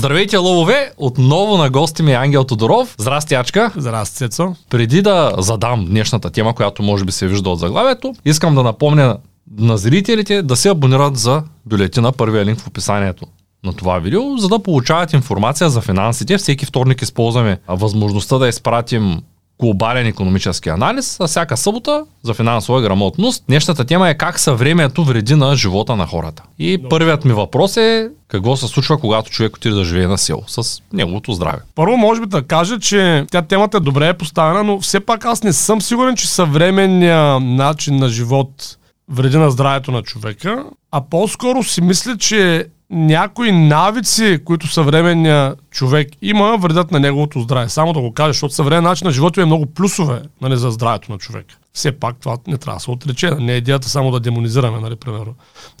Здравейте, лъвове! Отново на гости ми е Ангел Тодоров. Здрасти, Ачка! Здрасти, Цецо. Преди да задам днешната тема, която може би се вижда от заглавието, искам да напомня на зрителите да се абонират за бюлетина, първия линк в описанието на това видео, за да получават информация за финансите. Всеки вторник използваме възможността да изпратим глобален економически анализ, а всяка събота за финансова грамотност. Днешната тема е как съвремието вреди на живота на хората. И Добре. първият ми въпрос е какво се случва, когато човек отиде да живее на село с неговото здраве. Първо, може би да кажа, че тя темата е добре е поставена, но все пак аз не съм сигурен, че съвременният начин на живот вреди на здравето на човека, а по-скоро си мисля, че някои навици, които съвременния човек има, вредят на неговото здраве. Само да го кажа, защото съвременен начин на живота е много плюсове нали, за здравето на човек. Все пак това не трябва да се отрече. Не е идеята само да демонизираме, нали, примерно.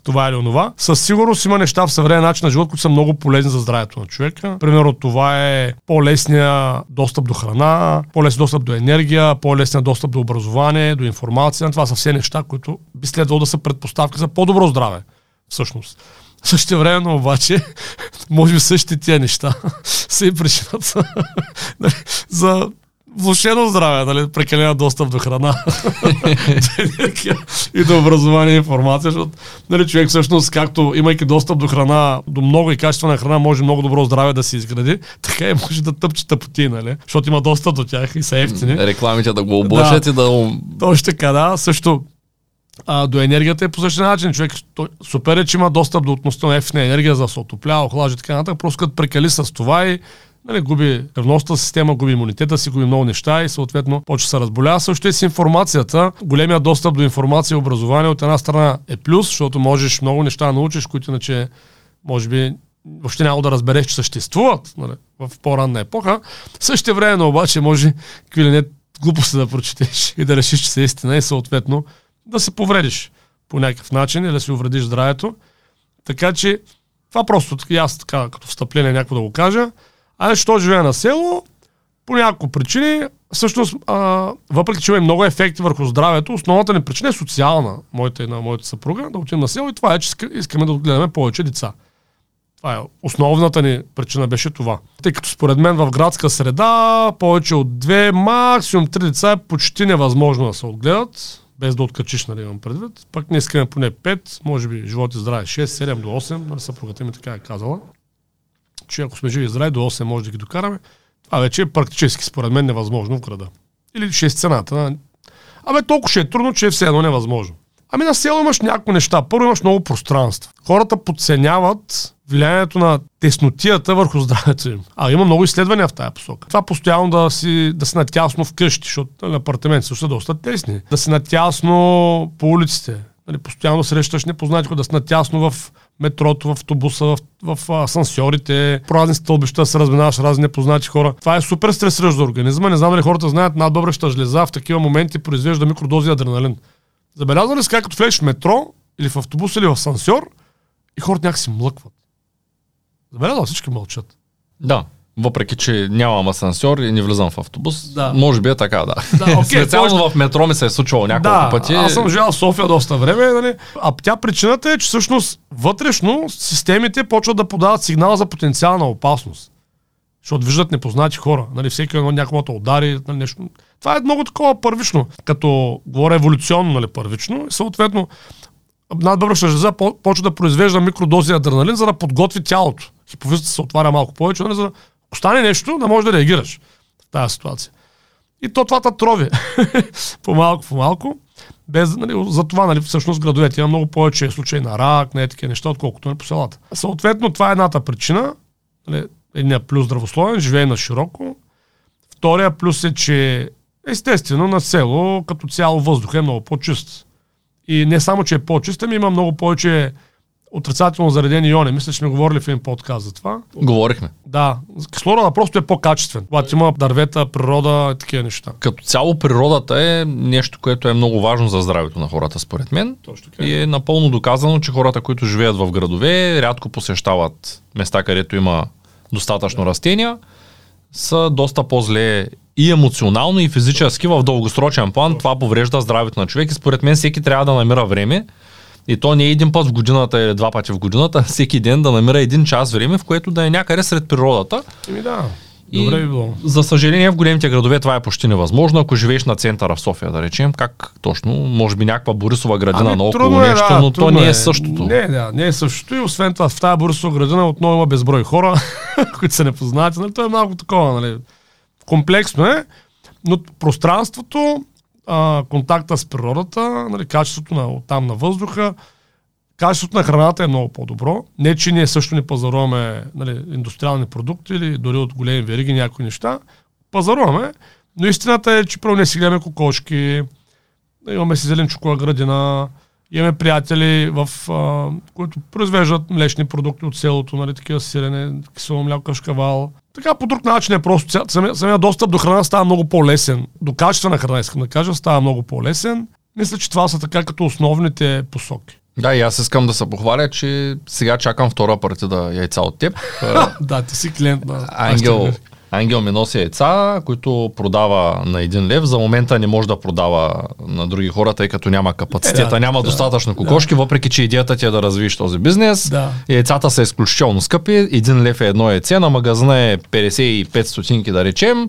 Това или онова. Със сигурност има неща в съвременен начин на живот, които са много полезни за здравето на човека. Примерно това е по-лесния достъп до храна, по-лесен достъп до енергия, по-лесния достъп до образование, до информация. Това са все неща, които би следвало да са предпоставки за по-добро здраве. Всъщност. Също време обаче, може би същите тия неща са и причината нали, за влушено здраве, нали, прекалена достъп до храна, и до образование и информация, защото нали, човек всъщност, както имайки достъп до храна, до много и качествена храна, може много добро здраве да се изгради, така и може да тъпче тъпоти, нали, защото има достъп до тях и са ефтини. Рекламите да го облъжат да, и да... Точно така, да. Също а, до енергията е по същия начин. Човек той, супер е, че има достъп до относително ефтина енергия за отоплява, охлажда и така нататък. Просто като прекали с това и нали, губи кръвността система, губи имунитета си, губи много неща и съответно почва се разболява. Също е с информацията. Големия достъп до информация и образование от една страна е плюс, защото можеш много неща да научиш, които иначе може би въобще няма да разбереш, че съществуват нали, в по-ранна епоха. Същото време обаче може какви ли не да прочетеш и да решиш, че са истина и съответно да се повредиш по някакъв начин или да си увредиш здравето. Така че това просто и аз така като встъпление някакво да го кажа. А що живея на село, по няколко причини, всъщност, а, въпреки че има много ефекти върху здравето, основната ни причина е социална, моята и на моята съпруга, да отидем на село и това е, че искаме да отгледаме повече деца. Това е основната ни причина беше това. Тъй като според мен в градска среда повече от две, максимум три деца е почти невъзможно да се отгледат без да откачиш, нали, имам предвид. Пък не искаме поне 5, може би живот и здраве 6, 7 до 8, нали, съпругата ми така е казала, че ако сме живи и здрави до 8 може да ги докараме. Това вече е практически според мен невъзможно в града. Или 6 цената. Абе толкова ще е трудно, че е все едно невъзможно. Ами на село имаш някои неща. Първо имаш много пространство. Хората подценяват влиянието на теснотията върху здравето им. А има много изследвания в тази посока. Това постоянно да си, да си натясно вкъщи, защото на апартамент също са доста тесни. Да си натясно по улиците. Нали, постоянно срещаш непознати, да си натясно в метрото, в автобуса, в, в асансьорите, по разни стълбища се разминаваш разни непознати хора. Това е супер стресиращо за организма. Не знам дали хората знаят, надбъбреща жлеза в такива моменти произвежда микродози адреналин. Забелязали ли си как като влезеш в метро или в автобус или в асансьор и хората някакси млъкват? Забелязал всички мълчат. Да. Въпреки, че нямам асансьор и не влизам в автобус, да. може би е така, да. да okay, Специално може... в метро ми се е случвало няколко да, пъти. Аз съм живял в София доста време, нали? а тя причината е, че всъщност вътрешно системите почват да подават сигнал за потенциална опасност. Защото виждат непознати хора. Нали? Всеки едно някакво удари, нали, нещо. Това е много такова първично, като говоря еволюционно, нали, първично. И съответно, надбъбръчна жлеза почва да произвежда микродози адреналин, за да подготви тялото. Хиповизата се отваря малко повече, нали, за да остане нещо, да можеш да реагираш в тази ситуация. И то това трови. по-малко, по-малко. Без, нали, за това, нали, всъщност, градовете има много повече случаи на рак, е такива неща, отколкото на по селата. Съответно, това е едната причина. Нали, едния плюс здравословен, живее на широко. Втория плюс е, че естествено на село като цяло въздух е много по-чист. И не само, че е по-чист, ами има много повече отрицателно заредени иони. Мисля, че сме говорили в един подкаст за това. Говорихме. Да. Кислорода просто е по-качествен. Когато има дървета, природа и такива неща. Като цяло природата е нещо, което е много важно за здравето на хората, според мен. Точно така. И е напълно доказано, че хората, които живеят в градове, рядко посещават места, където има достатъчно растения, са доста по-зле и емоционално, и физически в дългосрочен план. Това поврежда здравето на човек и според мен всеки трябва да намира време И то не е един път в годината или два пъти в годината, всеки ден да намира един час време, в което да е някъде сред природата. Еми да. И, Добре би било. За съжаление в големите градове това е почти невъзможно. Ако живееш на центъра в София, да речем, как точно, може би някаква Борисова градина наоколо трудно нещо, да, но то не е същото. Не, да, не е същото. И освен това, в тази Борисова градина отново има безброй хора, които са непознати. Нали? То е малко такова, нали? Комплексно е, но пространството, а, контакта с природата, нали, качеството на, там на въздуха, качеството на храната е много по-добро. Не, че ние също не пазаруваме нали, индустриални продукти или дори от големи вериги някои неща. Пазаруваме, но истината е, че първо не си гледаме кокошки, имаме си зеленчукова градина, имаме приятели, в, а, които произвеждат млечни продукти от селото, нали, такива сирене, кисело мляко, кашкавал. Така по друг начин е просто. Самия, самия достъп до храна става много по-лесен. До качествена храна, искам да кажа, става много по-лесен. Мисля, че това са така като основните посоки. Да, и аз искам да се похваля, че сега чакам втора партида яйца от теб. Да, ти си клиент на... Ангел, Ангел ми носи яйца, които продава на един лев. За момента не може да продава на други хора, тъй като няма капацитета, да, няма да, достатъчно кокошки, въпреки че идеята ти е да развиеш този бизнес. Да. Яйцата са изключително скъпи. Един лев е едно яйце, на магазина е 55 стотинки да речем.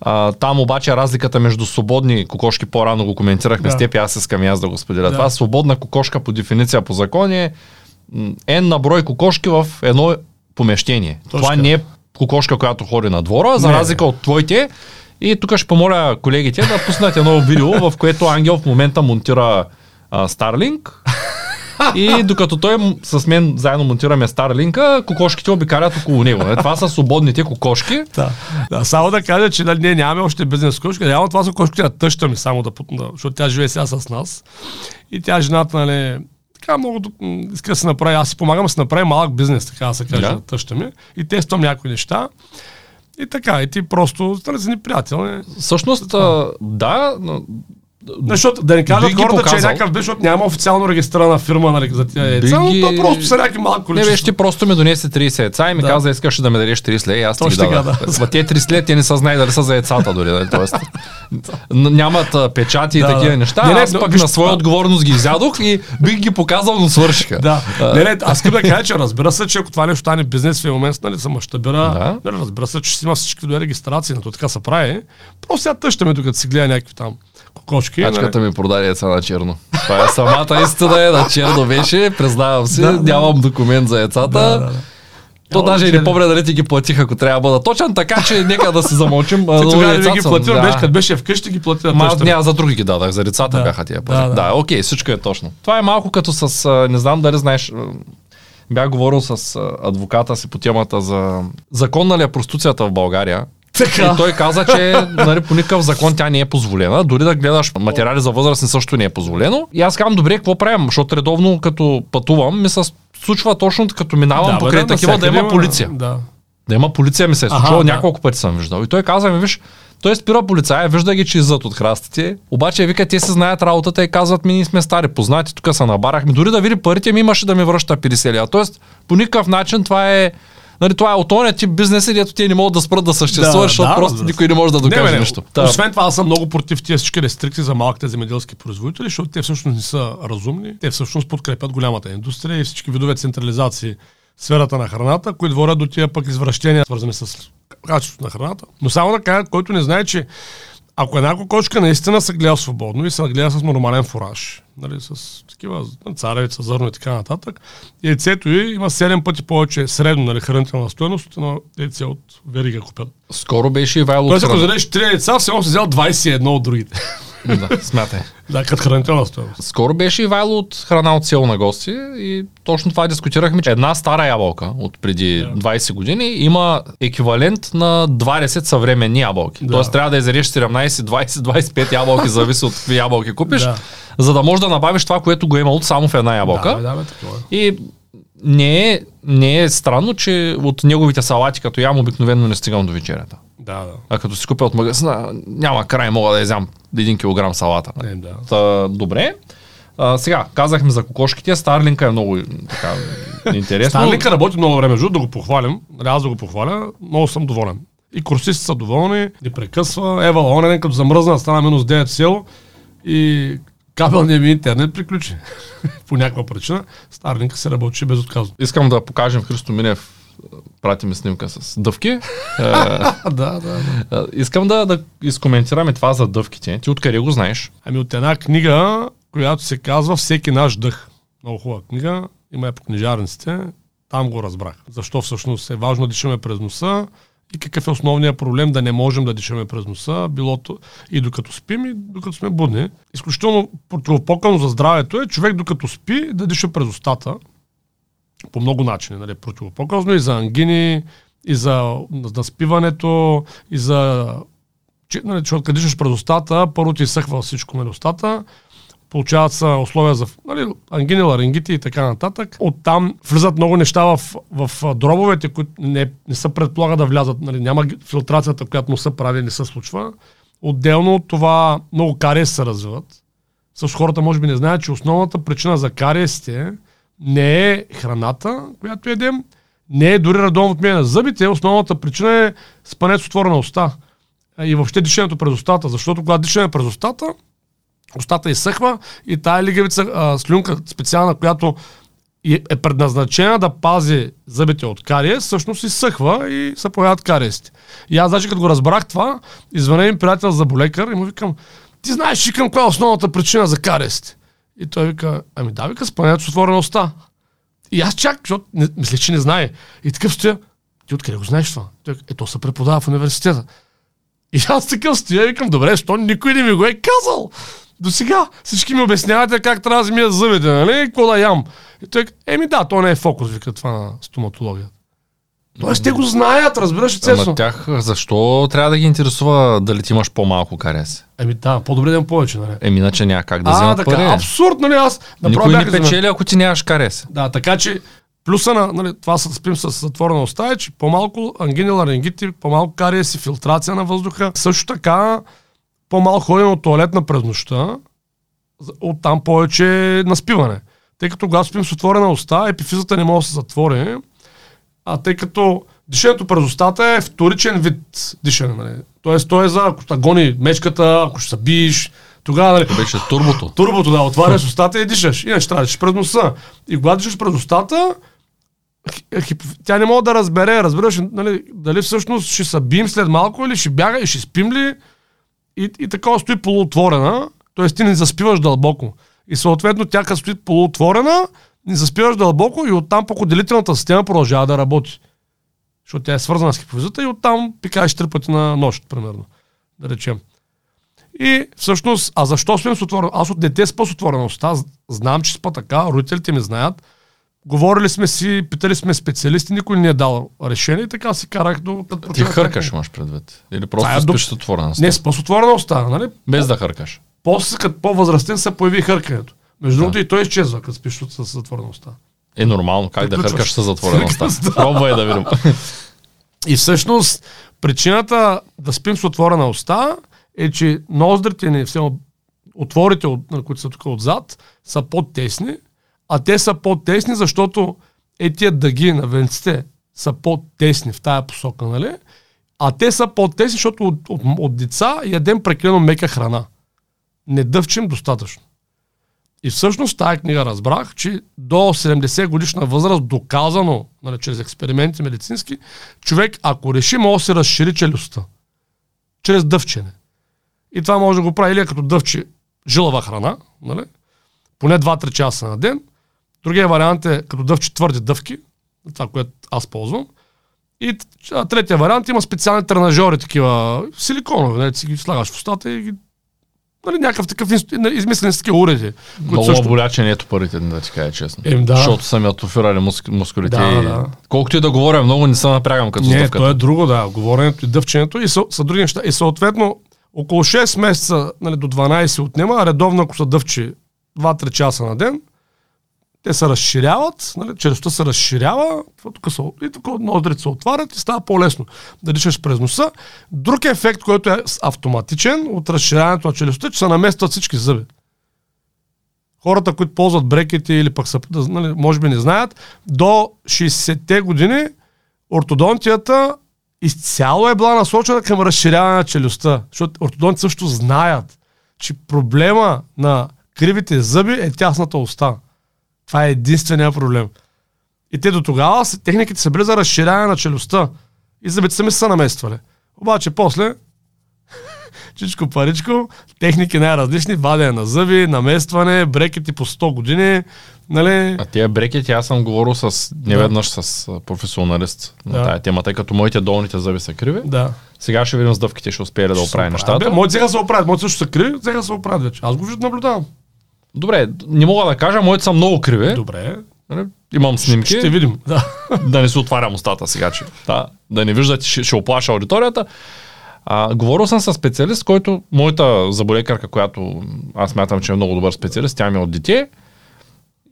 А, там обаче разликата между свободни кокошки, по-рано го коментирахме Да. с теб и аз искам и аз да го споделя. Да. Това свободна кокошка по дефиниция по закон е N на брой кокошки в едно помещение. Точно Това не е кокошка, която ходи на двора, за Не, разлика от твоите. И тук ще помоля колегите да пуснат едно видео, в което Ангел в момента монтира а, Starlink. И докато той с мен заедно монтираме Старлинка, кокошките обикалят около него. Не? Това са свободните кокошки. Да. да, само да кажа, че нали, ние нямаме още бизнес с кошка. Реално това са кошките на тъща ми, само да, защото тя живее сега с нас. И тя жената, нали, така много иска да се направи, аз си помагам да се направи малък бизнес, така да се каже, Да. на тъща ми. И тествам някои неща. И така, и ти просто, нали, си ни приятел. Всъщност, а, да, но Защото да не кажат хората, че е показал. някакъв бизнес, защото няма официално регистрирана фирма нали, за тия яйца, но ги- то просто са някакви малки Не, количества. беше, ти просто ми донесе 30 яйца и ми Да. каза, искаш да ме дадеш 30 лея и аз ти ги дадах. да. Те 30 лея, те не са знае дали са за яйцата дори. Нали? Тоест, нямат а, печати и Да, такива да. неща. Не, не, аз пък виж на своя отговорност ги изядох и бих ги показал, но свършиха. Да. А, не, не, аз искам да кажа, че разбира се, че ако това нещо стане бизнес в момент, нали, се мащабира, Да. нали, разбира се, че ще има всички до регистрации, но така се прави. Просто сега тъщаме, докато си гледа някакви там кокошки. Нали. Качката ми продаде яйца на черно. Това е самата истина е, на черно беше, признавам си, Да, да. нямам документ за яйцата. Да, да, да. То Няма даже и не помня дали ти ги платих, ако трябва да бъда точен, така че нека да се замълчим. тогава не ги платил, да. беше, като беше вкъщи, ги плати на Ма, аз за други ги дадах, за децата Да. бяха тия пари. Да, Да, да. да, окей, всичко е точно. Това е малко като с, не знам дали знаеш, бях говорил с адвоката си по темата за законна ли е проституцията в България. Така. И той каза, че нали, по никакъв закон тя не е позволена. Дори да гледаш материали за възрастни също не е позволено. И аз казвам, добре, какво правим? Защото редовно като пътувам, ми се случва точно като минавам бе, покрай такива да има полиция. Да. Да има полиция ми се е Аха, случвало, да. няколко пъти съм виждал. И той каза ми, виж, той спира полицая, вижда ги, че иззад от храстите. Обаче вика, те се знаят работата и казват ми, ние сме стари, познати, тук са набарахме. Дори да види парите ми имаше да ми връща 50 лева. Тоест, по никакъв начин това е Нали, това е от ония тип бизнес, където те не могат да спрат да съществуват, Да, защото да, просто никой не може да докаже не, не, нищо. Освен това, аз съм много против тия всички рестрикции за малките земеделски производители, защото те всъщност не са разумни. Те всъщност подкрепят голямата индустрия и всички видове централизации в сферата на храната, които водят до тия пък извращения, свързани с качеството на храната. Но само да кажа, който не знае, че ако една кокошка наистина се гледа свободно и се гледа с нормален фураж, нали, с такива царевица, зърно и така нататък, яйцето й има 7 пъти повече средно нали, хранителна стоеност едно яйце от верига купят. Скоро беше и Вайло Тоест, ако зададеш 3 яйца, все си взял 21 от другите. Да, смятай. да, като хранителна стоеност. Скоро беше и Вайло от храна от село на гости и точно това дискутирахме, че една стара ябълка от преди Да. 20 години има еквивалент на 20 съвременни ябълки. Да. Тоест трябва да изрежеш 17, 20, 25 ябълки, зависи от какви ябълки купиш, Да. за да можеш да набавиш това, което го е имало само в една ябълка. Да, да, бе, е. И не е, не е странно, че от неговите салати, като ям, обикновено не стигам до вечерята. Да, да. А като си купя от магазина, няма край, мога да изям 1 кг салата. Не, да. Та, добре. А, сега, казахме за кокошките. Старлинка е много така, интересно. Старлинка работи много време, между да го похвалям, нали, аз да го похваля, много съм доволен. И курсисти са доволни, ни прекъсва. Ева Онен, като замръзна, стана минус 9 сел и кабелния ми интернет приключи. По някаква причина Старлинг се работи безотказно. Искам да покажем Христо Минев прати ми снимка с дъвки. Е, да, да, да. е, Искам да, да изкоментираме това за дъвките. Ти откъде го знаеш? Ами от една книга, която се казва Всеки наш дъх. Много хубава книга. Има я по книжарниците. Там го разбрах. Защо всъщност е важно да дишаме през носа и какъв е основният проблем да не можем да дишаме през носа, билото и докато спим, и докато сме будни. Изключително противопокълно за здравето е човек докато спи да диша през устата по много начини. Нали? Противопоказно и за ангини, и за наспиването, и за... че- Нали, като дишаш през устата, първо ти изсъхва всичко на устата, получават се условия за нали, ангини, ларингити и така нататък. Оттам влизат много неща в, в дробовете, които не, не се предполага да влязат. Нали, няма филтрацията, която носа прави, не се случва. Отделно от това много кариес се развиват. Също хората може би не знаят, че основната причина за кариесите не е храната, която ядем, не е дори редовно отмяна на зъбите, основната причина е спането с отворена уста. И въобще дишането през устата, защото когато дишаме през устата, устата изсъхва и тая лигавица, а, слюнка специална, която е предназначена да пази зъбите от кариес, всъщност изсъхва и се появяват кариесите. И аз, значи, като го разбрах това, извъня ми приятел за болекар и му викам, ти знаеш ли към каква е основната причина за кариесите? И той вика, ами да, вика, спането с отворена уста. И аз чак, защото не, мислех, че не знае. И такъв стоя, ти откъде го знаеш това? Той, ето се преподава в университета. И аз такъв стоя и викам, добре, що никой не ми го е казал? До сега всички ми обяснявате как трябва да си мия зъбите, нали? Какво да ям? И той, еми да, то не е фокус, вика това на стоматологията. Тоест те го знаят, разбираш ли? Ама тях защо трябва да ги интересува дали ти имаш по-малко карес? Еми да, по-добре да имам повече, нали? Еми, иначе няма как да а, вземат така, пари. абсурд, нали? Аз Никой не печели, ако ти нямаш карес. Да, така че плюса на нали, това с спим с затворена уста е, че по-малко ангини, ларингити, по-малко кариес и филтрация на въздуха. Също така по-малко ходене от туалетна през нощта, оттам повече наспиване. Тъй като когато спим с отворена уста, епифизата не може да се затвори, а тъй като дишането през устата е вторичен вид дишане. Нали? Тоест, той е за ако ще гони мечката, ако ще се биеш, тогава нали, Беше турбото. Турбото, да, отваряш устата и дишаш. Иначе трябва да дишаш през носа. И когато дишаш през устата, хип- тя не може да разбере, разбираш, нали, дали всъщност ще се бием след малко или ще бяга и ще спим ли. И, и такова стои полуотворена, т.е. ти не заспиваш дълбоко. И съответно тя като стои полуотворена, не заспиваш дълбоко и оттам пък отделителната система продължава да работи. Защото тя е свързана с хипофизата и оттам пикаеш три пъти на нощ, примерно. Да речем. И всъщност, а защо спим с отворена? Аз от дете спа с отворена уста, з- знам, че спа така, родителите ми знаят. Говорили сме си, питали сме специалисти, никой не е дал решение и така си карах до... Ти хъркаш, имаш предвид. Или просто е спиш с отворена Не, спа с отворена уста, нали? Без да хъркаш. После, като по-възрастен, се появи хъркането. Между другото и той изчезва, като спиш с с затворена уста. Е нормално, как да Приключваш. хъркаш с. Да. Пробвай да видим. И всъщност причината да спим с отворена уста е, че ноздрите ни, все отворите, които са тук отзад, са по-тесни, а те са по-тесни, защото е тия дъги на венците са по-тесни в тая посока, нали? А те са по-тесни, защото от, от, от деца ядем прекалено мека храна. Не дъвчим достатъчно. И всъщност тази книга разбрах, че до 70 годишна възраст, доказано нали, чрез експерименти медицински, човек, ако реши, може да се разшири челюстта. Чрез дъвчене. И това може да го прави или като дъвче жилава храна, нали? поне 2-3 часа на ден. Другия вариант е като дъвче твърди дъвки, това, което аз ползвам. И третия вариант има специални тренажери, такива силиконови, нали, си ги слагаш в устата и ги нали, някакъв такъв измислени с такива уреди. Много също- боляче не ето парите, да ти кажа честно. Ем, да. Защото са ми атрофирали муск- мускулите. Да, и... да. Колкото и да говоря, много не се напрягам като Не, стъпката. то е друго, да. Говоренето и дъвченето и са, са други неща. И съответно, около 6 месеца нали, до 12 отнема, а редовно ако са дъвчи 2-3 часа на ден, те се разширяват, нали, челюстта се разширява, тук са, и тук ноздрите се отварят и става по-лесно да дишаш през носа. Друг ефект, който е автоматичен от разширяването на челюстта, че се наместват всички зъби. Хората, които ползват брекети или пък са, нали, може би не знаят, до 60-те години ортодонтията изцяло е била насочена към разширяване на челюстта. Защото ортодонти също знаят, че проблема на кривите зъби е тясната уста. Това е единствения проблем. И те до тогава с- техниките са били за разширяване на челюстта. И зъбите сами са намествали. Обаче после, чичко паричко, техники най-различни, вадене на зъби, наместване, брекети по 100 години, нали? А тия брекети, аз съм говорил с неведнъж с а, професионалист на Да. тая тема, тъй като моите долните зъби са криви. Да. Сега ще видим с дъвките, ще успее да оправи Бе, нещата. моите сега се оправят, моите също са криви, сега се оправят вече. Аз го виждам, наблюдавам. Добре, не мога да кажа, моите са много криви. Добре, Нали? Имам снимки. ще видим. Да. да не се отварям устата сега, че да, да не виждате, ще, ще оплаша аудиторията. А, говорил съм с специалист, който, моята заболекарка, която аз мятам, че е много добър специалист, тя ми е от дете.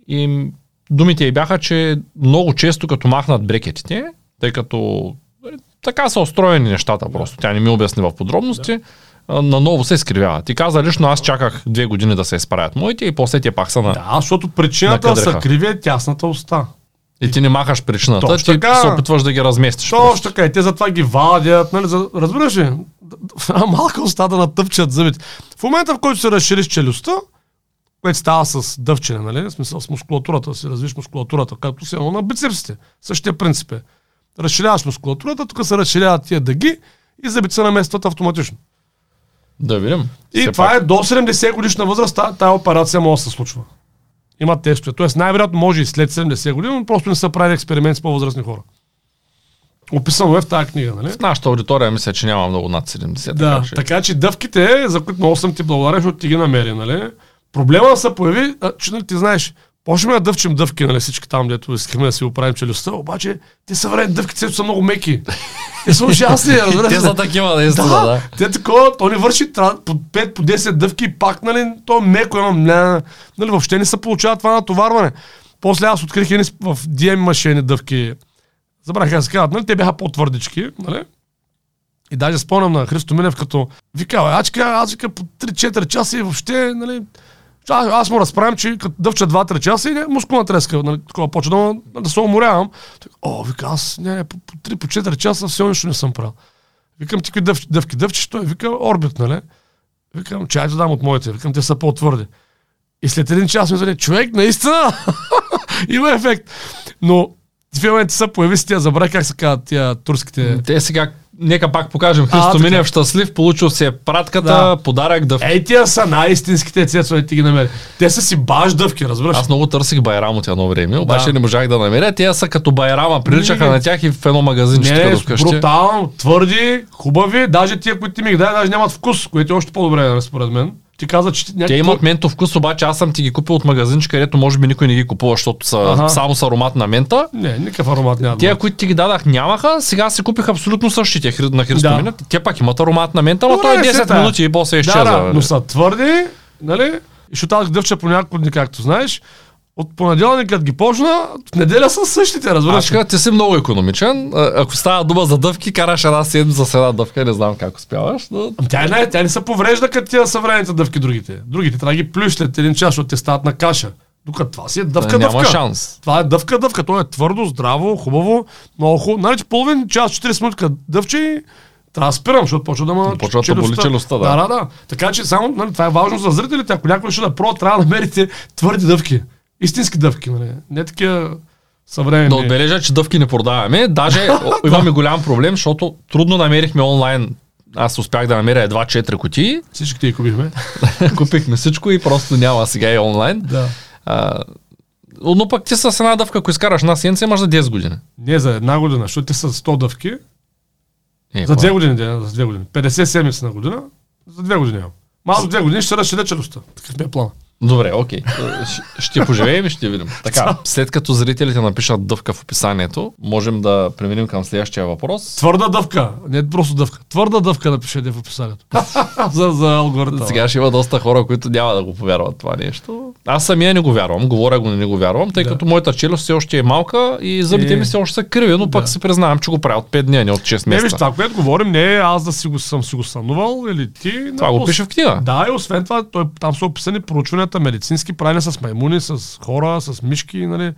И думите й бяха, че много често като махнат брекетите, тъй като е, така са устроени нещата просто. Тя не ми обясни в подробности. а, Наново се изкривява. Ти каза лично, аз чаках две години да се изправят моите и после те пак са на... Да, защото причината са криви е тясната уста. И ти не махаш причината, Точно ти така. се опитваш да ги разместиш. просто. Точно така, и те затова ги вадят, нали, за, разбираш ли? Малка уста да натъпчат зъбите. В момента, в който се разшириш челюстта, което става с дъвчене, нали? В смисъл с мускулатурата, си развиш мускулатурата, както си едно на бицепсите. Същия принцип е. Разширяваш мускулатурата, тук се разширяват тия дъги и зъбите се наместват автоматично. Да видим. И Все това пак. е до 70 годишна възраст, та- тая операция може да се случва. Има тестове. Тоест най-вероятно може и след 70 години, но просто не са правили експеримент с по-възрастни хора. Описано е в тази книга, нали? В нашата аудитория мисля, че няма много над 70. Да, така, че... така че дъвките, за които много съм ти благодарен, защото ти ги намери, нали? Проблема се появи, а, че нали, ти знаеш, почваме да дъвчим дъвки, нали, всички там, дето искаме да си оправим челюстта, обаче те съвременни дъвки цето са много меки. Те са ужасни, разбираш Те са такива, наистина, Да, да. да. Те такова, то ни върши по 5, по 10 дъвки и пак, нали, то е меко, не, нали, въобще не се получава това натоварване. После аз открих едни в DM машини дъвки, забравих как се казват, нали, те бяха по-твърдички, нали, и даже спомням на Христо Минев, като вика, «Бе, ачка, аз вика по 3-4 часа и въобще, нали, аз, аз му разправям, че като дъвча 2-3 часа и мускулна треска, нали, такова, почва да, да се уморявам. О, вика, аз не, не, по, по 3-4 часа все нищо не съм правил. Викам, ти дъвки, дъвки дъвчиш? Той вика, орбит, нали? Викам, чай да дам от моите. Викам, те са по-твърди. И след един час ми звъни, човек, наистина има ефект. Но в един момент се появи с тия, забравя как се казват тия турските. Те сега, нека пак покажем. Христо. Минев щастлив, получил си е пратката, Да. подарък да... Ей, тия са най-истинските цецове, ти ги намери. Те са си баш дъвки, разбираш? Аз много търсих байрам от едно време, обаче Да. не можах да намеря. Те са като байрама, приличаха Не. на тях и в едно магазинче Не, не, вкъщи. брутално, твърди, хубави, даже тия, които ти ми ги даде, даже нямат вкус, което е още по-добре, според мен. Ти каза, че някакви... Те имат ментов вкус, обаче аз съм ти ги купил от магазинче, където може би никой не ги купува, защото са Аха. само с аромат на мента. Не, никакъв аромат няма. да има. които ти ги дадах, нямаха. Сега си купих абсолютно същите на Христо Да. Те пак имат аромат на мента, но той е не се 10 тая. минути и после Да, изчезва. да, нали? но са твърди, нали? И ще дъвча по няколко дни, както знаеш. От понеделник, като ги почна, в неделя са същите, разбираш. Ашка, ти си много економичен. Ако става дума за дъвки, караш една седмица с една дъвка, не знам как успяваш. Но... Ам Тя, не, тя не се поврежда като тия съвременните дъвки другите. Другите трябва да ги след един час, защото те стават на каша. Докато това си е дъвка, няма дъвка. шанс. Това е дъвка, дъвка. То е твърдо, здраво, хубаво, много хубаво. Нали, половин час, 40 минути дъвче и трябва да спирам, защото почва да ма Почва да боли челюстта, да. Да, да, да. Така че само, нали, това е важно за зрителите. Ако някой ще да пробва, трябва да намерите твърди дъвки. Истински дъвки, нали? Не такива съвременни. Да отбележа, че дъвки не продаваме. Даже имаме голям проблем, защото трудно намерихме онлайн. Аз успях да намеря едва 4 кутии. Всички ги купихме. Купихме всичко и просто няма сега и онлайн. да. А, но пък ти с една дъвка, ако изкараш една сенца, имаш за 10 години. Не за една година, защото те са 100 дъвки. Е, За па. две години, да, за две години. 50 седмици на година, за две години имам. Малко за две години ще разширя челюстта. Такъв е план. Добре, окей. Е, Ще поживеем и ще видим. Така, след като зрителите напишат дъвка в описанието, можем да преминем към следващия въпрос. Твърда дъвка, не просто дъвка. Твърда дъвка напишете в описанието. за, за алгоритъм. Сега ще има доста хора, които няма да го повярват това нещо. Аз самия не го вярвам, говоря го, не го вярвам, тъй Да. като моята челюст все още е малка и зъбите Е. ми все още са криви, но пък Да. си признавам, че го правя от 5 дни, не от 6 Не, виж, месеца. това, което говорим, не е аз да си го, съм си го сънувал или ти. Това го пише в книга. Да, и освен това, той, там са описани проучванията медицински, правени с маймуни, с хора, с мишки, нали.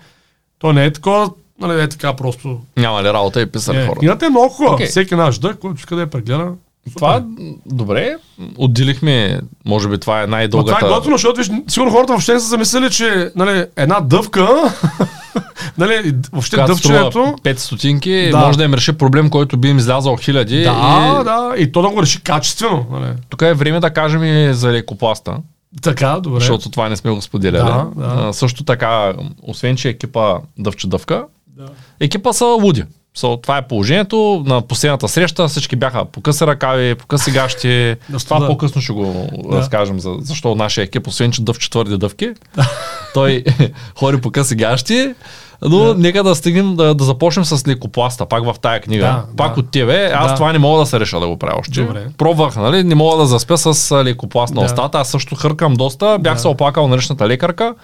То не е такова, нали, е така просто. Няма ли работа и писали Не, хора. книгата е много хубава. Окей. Всеки наш дъх, който иска да я прегледа. Това, добре, отделихме, може би това е Но най-дългата... това е готино, защото виж, сигурно хората въобще не са замислили, че нали, една дъвка, нали, въобще Когато дъвченето... струва 5 стотинки, Да. може да им реши проблем, който би им излязал хиляди. Да, и... да, и то да го реши качествено. Нали. Тук е време да кажем и за лекопласта, Така, добре. защото това не сме го споделяли. Да, да. А, също така, освен че екипа дъвче дъвка, Да. екипа са луди. So, това е положението. На последната среща всички бяха по къси ръкави, по къси гащи. Това студа. по-късно ще го Да. разкажем за, защо нашия екип, освен че дъвче твърди дъвки, той ходи по къси гащи. Но Да. нека да стигнем да, да започнем с лекопласта, пак в тая книга. Да, пак да. от тебе. Аз Да. това не мога да се реша да го правя още. Добре. Пробвах, нали? Не мога да заспя с лекопласт на Да. устата. Аз също хъркам доста. Бях Да. се оплакал на личната лекарка.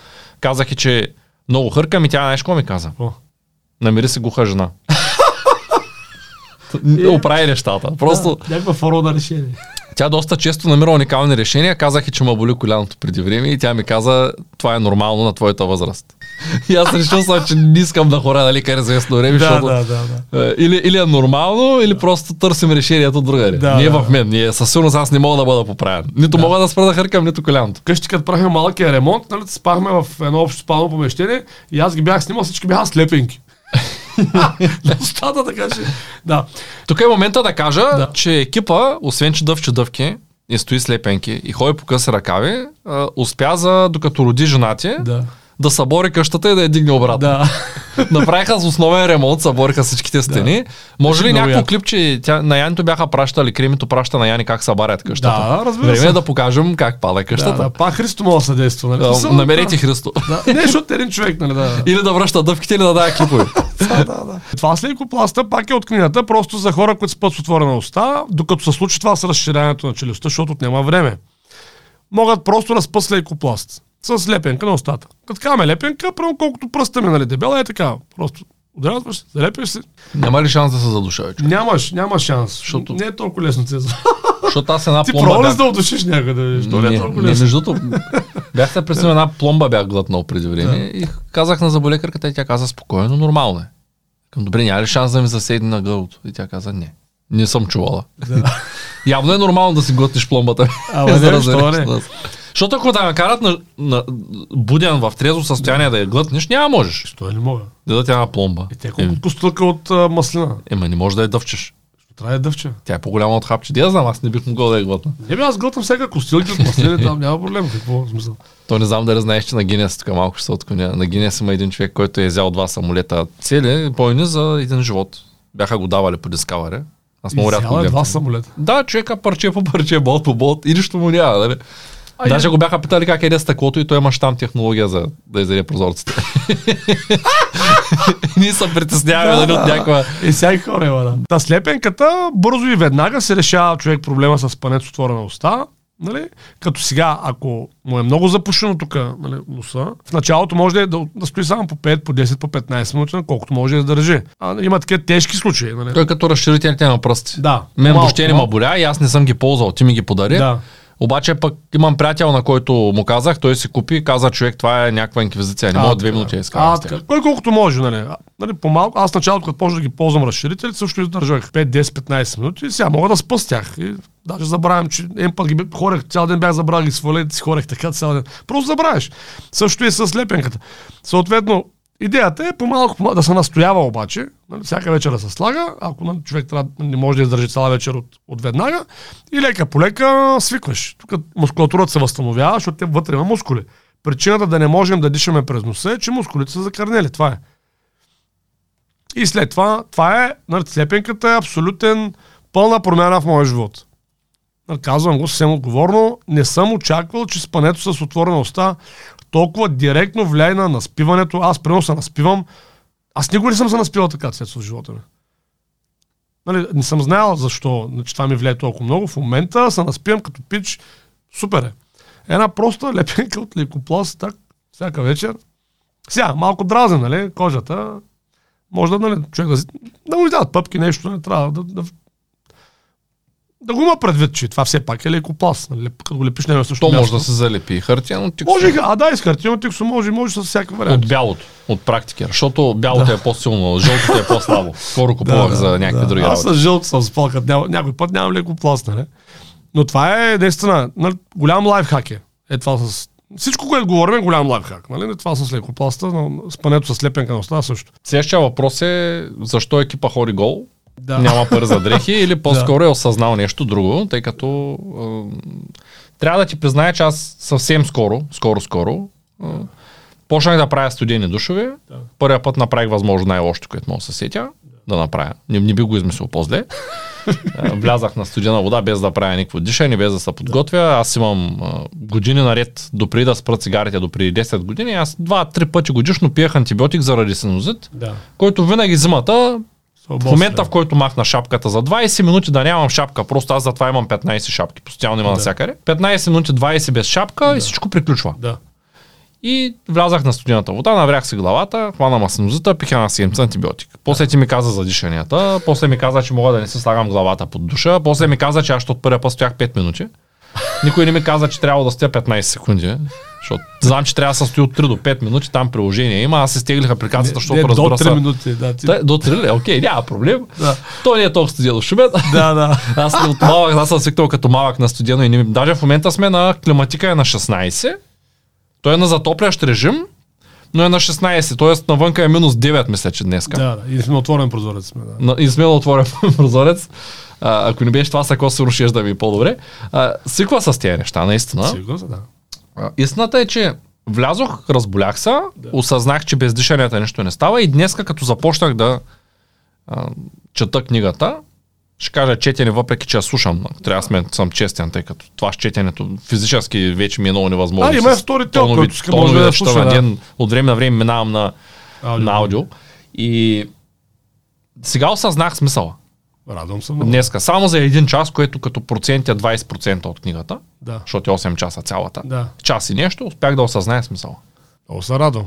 Казах и, че много хъркам и тя нещо ми каза. О. Намери си глуха жена. Оправи нещата. Просто Да, някаква форма на решение. тя доста често намира уникални решения. Казах и, че ме боли коляното преди време и тя ми каза, това е нормално на твоята възраст. и аз решил съм, че не искам да хора на лекар известно време, да, защото да, да, да. е, или, или е нормално, или просто търсим решението другаде. Да, не е да. в мен. Ние със сигурност аз не мога да бъда поправен. Нито мога да спра да хъркам, нито коляното. Къщи, като правихме малъкия ремонт, нали, спахме в едно общо спално помещение и аз ги бях снимал, всички бяха слепенки. На устата, така че... Да. Тук е момента да кажа, Да. че екипа, освен че дъвче дъвки и стои слепенки и ходи по къси ръкави, а, успя за, докато роди жена ти, Да. Да събори къщата и да я дигне обратно. Да. Направиха с основен ремонт, събориха всичките стени. Може ли много някакво яко. клипче, тя, на Янито бяха пращали, Кремито праща на Яни как събарят къщата. Да, разбира Време се. е да покажем как пада Да, къщата. да, пак Христо мога да съдейства, нали? Да, Смисъл, намерете да. Христо. Да. Не, защото е един човек, нали? Да. Или да връща дъвките, или да дава клипове. да, да, да. Това с лекопласта пак е от книгата, просто за хора, които спят с отворена уста, докато се случи това с разширяването на челюстта, защото няма време. Могат просто да спят с лекопласт. С лепенка на устата. Като казваме лепенка, прямо колкото пръста ми, нали, дебела е така. Просто удрязваш, залепиш се. Няма ли шанс да се задуша, човек? Нямаш, няма шанс. Защото- Не е толкова лесно, Цезар. Защото аз една Ти пломба пробва ли бях... да удушиш някъде? Що не е Не, толкова не, лесно? между другото, бях се представил една пломба бях глътнал преди време и казах на заболекарката и тя каза спокойно, нормално е. Към добре, няма ли шанс да ми заседне на гърлото? И тя каза не. Не съм чувала. Да. Явно е нормално да си глътнеш пломбата. Ама не, да защо не? Защото ако да ме карат на, на буден в трезво състояние да я глътнеш, няма можеш. Що не мога? Да тя една пломба. И те колко постълка от а, маслина. Ема не може да я дъвчеш. Трябва да е дъвче. Тя е по-голяма от хапче. Да, знам, аз не бих могъл да я глътна. Не бе, аз глътам всяка костилки от маслини, там няма проблем. Какво смисъл? То не знам дали знаеш, че на Гинес, тук малко ще се отклоня, на Гинес има един човек, който е взял два самолета цели, бойни за един живот. Бяха го давали по Discovery. Аз много рядко е два самолета. Да, човека парче по парче, болт по болт и нищо му няма, нали? А, Даже го бяха питали как еде стъклото и той има штам технология за да изяде прозорците. Ние се притесняваме нали, от някаква... И всяки хора има, да. Та слепенката бързо и веднага се решава човек проблема с панец отворена уста. Нали? Като сега, ако му е много запушено тук нали, носа, в началото може да, е да, да стои само по 5, по 10, по 15 минути, колкото може да държи. А, има такива тежки случаи. Нали? Той е като разширителите на пръсти. Да. Мен въобще не ме малко. боля и аз не съм ги ползвал. Ти ми ги подари. Да. Обаче пък имам приятел, на който му казах, той си купи, каза човек, това е някаква инквизиция. Не мога две минути да изкарам А. Кой колкото може, нали? Нали по-малко. Аз началото, като почнах да ги ползвам разширители, също издържах 5, 10, 15 минути и сега мога да спа с тях. И даже забравям, че един път ги хорех, цял ден бях забравил ги сваля и си хорех така цял ден. Просто забравяш. Също и с лепенката. Съответно, идеята е по-малко, по-малко да се настоява обаче, нали, всяка вечер да се слага, ако нали, човек трябва, не може да издържи цяла вечер от, от веднага, и лека по лека свикваш. Тук мускулатурата се възстановява, защото те вътре има мускули. Причината да не можем да дишаме през носа е, че мускулите са закърнели. Това е. И след това, това е, нали, слепенката е абсолютен пълна промяна в моя живот. Нали, Казвам го съвсем отговорно. Не съм очаквал, че спането с отворена уста толкова директно влияе на наспиването. Аз прено се наспивам. Аз никога не съм се наспивал така след в живота ми. Нали, не съм знаел защо че това ми влияе толкова много. В момента се наспивам като пич. Супер е. Една проста лепенка от лекопласт, так, всяка вечер. Сега, малко дразен, нали, кожата. Може да, нали, човек да, да му издават пъпки, нещо, не трябва да, да, да го има предвид, че това все пак е лекопласт. Нали? Като го лепиш на също То може да се залепи хартияно тиксо. Може, а да, и с хартиено тиксо може, може с всяка вариант. От бялото, от практика. Защото бялото е по-силно, жълтото е по-слабо. Скоро купувах за някакви други Аз с жълто съм спал, като някой път нямам леко пласт, нали? Но това е наистина нали, голям лайфхак е. Е това с... Всичко, което говорим е голям лайфхак. Нали? Това с лекопласта, но спането с лепенка на уста също. Следващия въпрос е защо екипа ходи гол? Да. Няма пари за дрехи или по-скоро е осъзнал нещо друго, тъй като е, трябва да ти призная, че аз съвсем скоро, скоро-скоро, е, почнах да правя студени душове. Да. Първия път направих възможно най-лошото, което мога да се сетя да направя. Не, не би го измислил по-зле. Влязах на студена вода без да правя никакво дишане, без да се подготвя. Аз имам а, години наред, допреди да спра цигарите, допреди 10 години, аз два-три пъти годишно пиех антибиотик заради синузит, Да. който винаги зимата. В момента, в който махна шапката за 20 минути да нямам шапка, просто аз затова имам 15 шапки, постоянно има Да. навсякъде. 15 минути, 20 без шапка и всичко приключва. Да. И влязах на студената вода, наврях си главата, хвана масинозита, пих една седмица антибиотик. После ти ми каза за дишанията, после ми каза, че мога да не си слагам главата под душа, после ми каза, че аз от първия път стоях 5 минути. Никой не ми каза, че трябва да стоя 15 секунди. Защото знам, че трябва да се стои от 3 до 5 минути, там приложение има, аз се стеглих апликацията, защото Не, до разбира 3 се. минути. Да, ти... Та, До 3 ли? Окей, няма проблем. Да. То не е толкова студено шумен. да, да. Аз от малък, аз съм свикнал като малък на студено и не. Даже в момента сме на климатика е на 16. Той е на затоплящ режим, но е на 16, т.е. навънка е минус 9, мисля, че днеска. Да, да. И сме отворен прозорец сме. Да. На, и сме да отворим прозорец. А, ако не беше това, ако се рушиш да ми е по-добре. А, свиква с тези неща, наистина. Се, да. Истината е, че влязох, разболях се, да. осъзнах, че без дишанията нищо не става и днеска, като започнах да а, чета книгата, ще кажа четене, въпреки че я слушам. Трябва да сме, съм честен, тъй като това с четенето физически вече ми е много невъзможно. А, има С Storytel, тонови- който тонови може да слуша, да. ден. От време на време минавам на, Аудио. на аудио. И сега осъзнах смисъла. Радвам се много. Днеска. Само за един час, което като процент е 20% от книгата, Да. защото е 8 часа цялата. Да. Час и нещо, успях да осъзная смисъла. Много се радвам.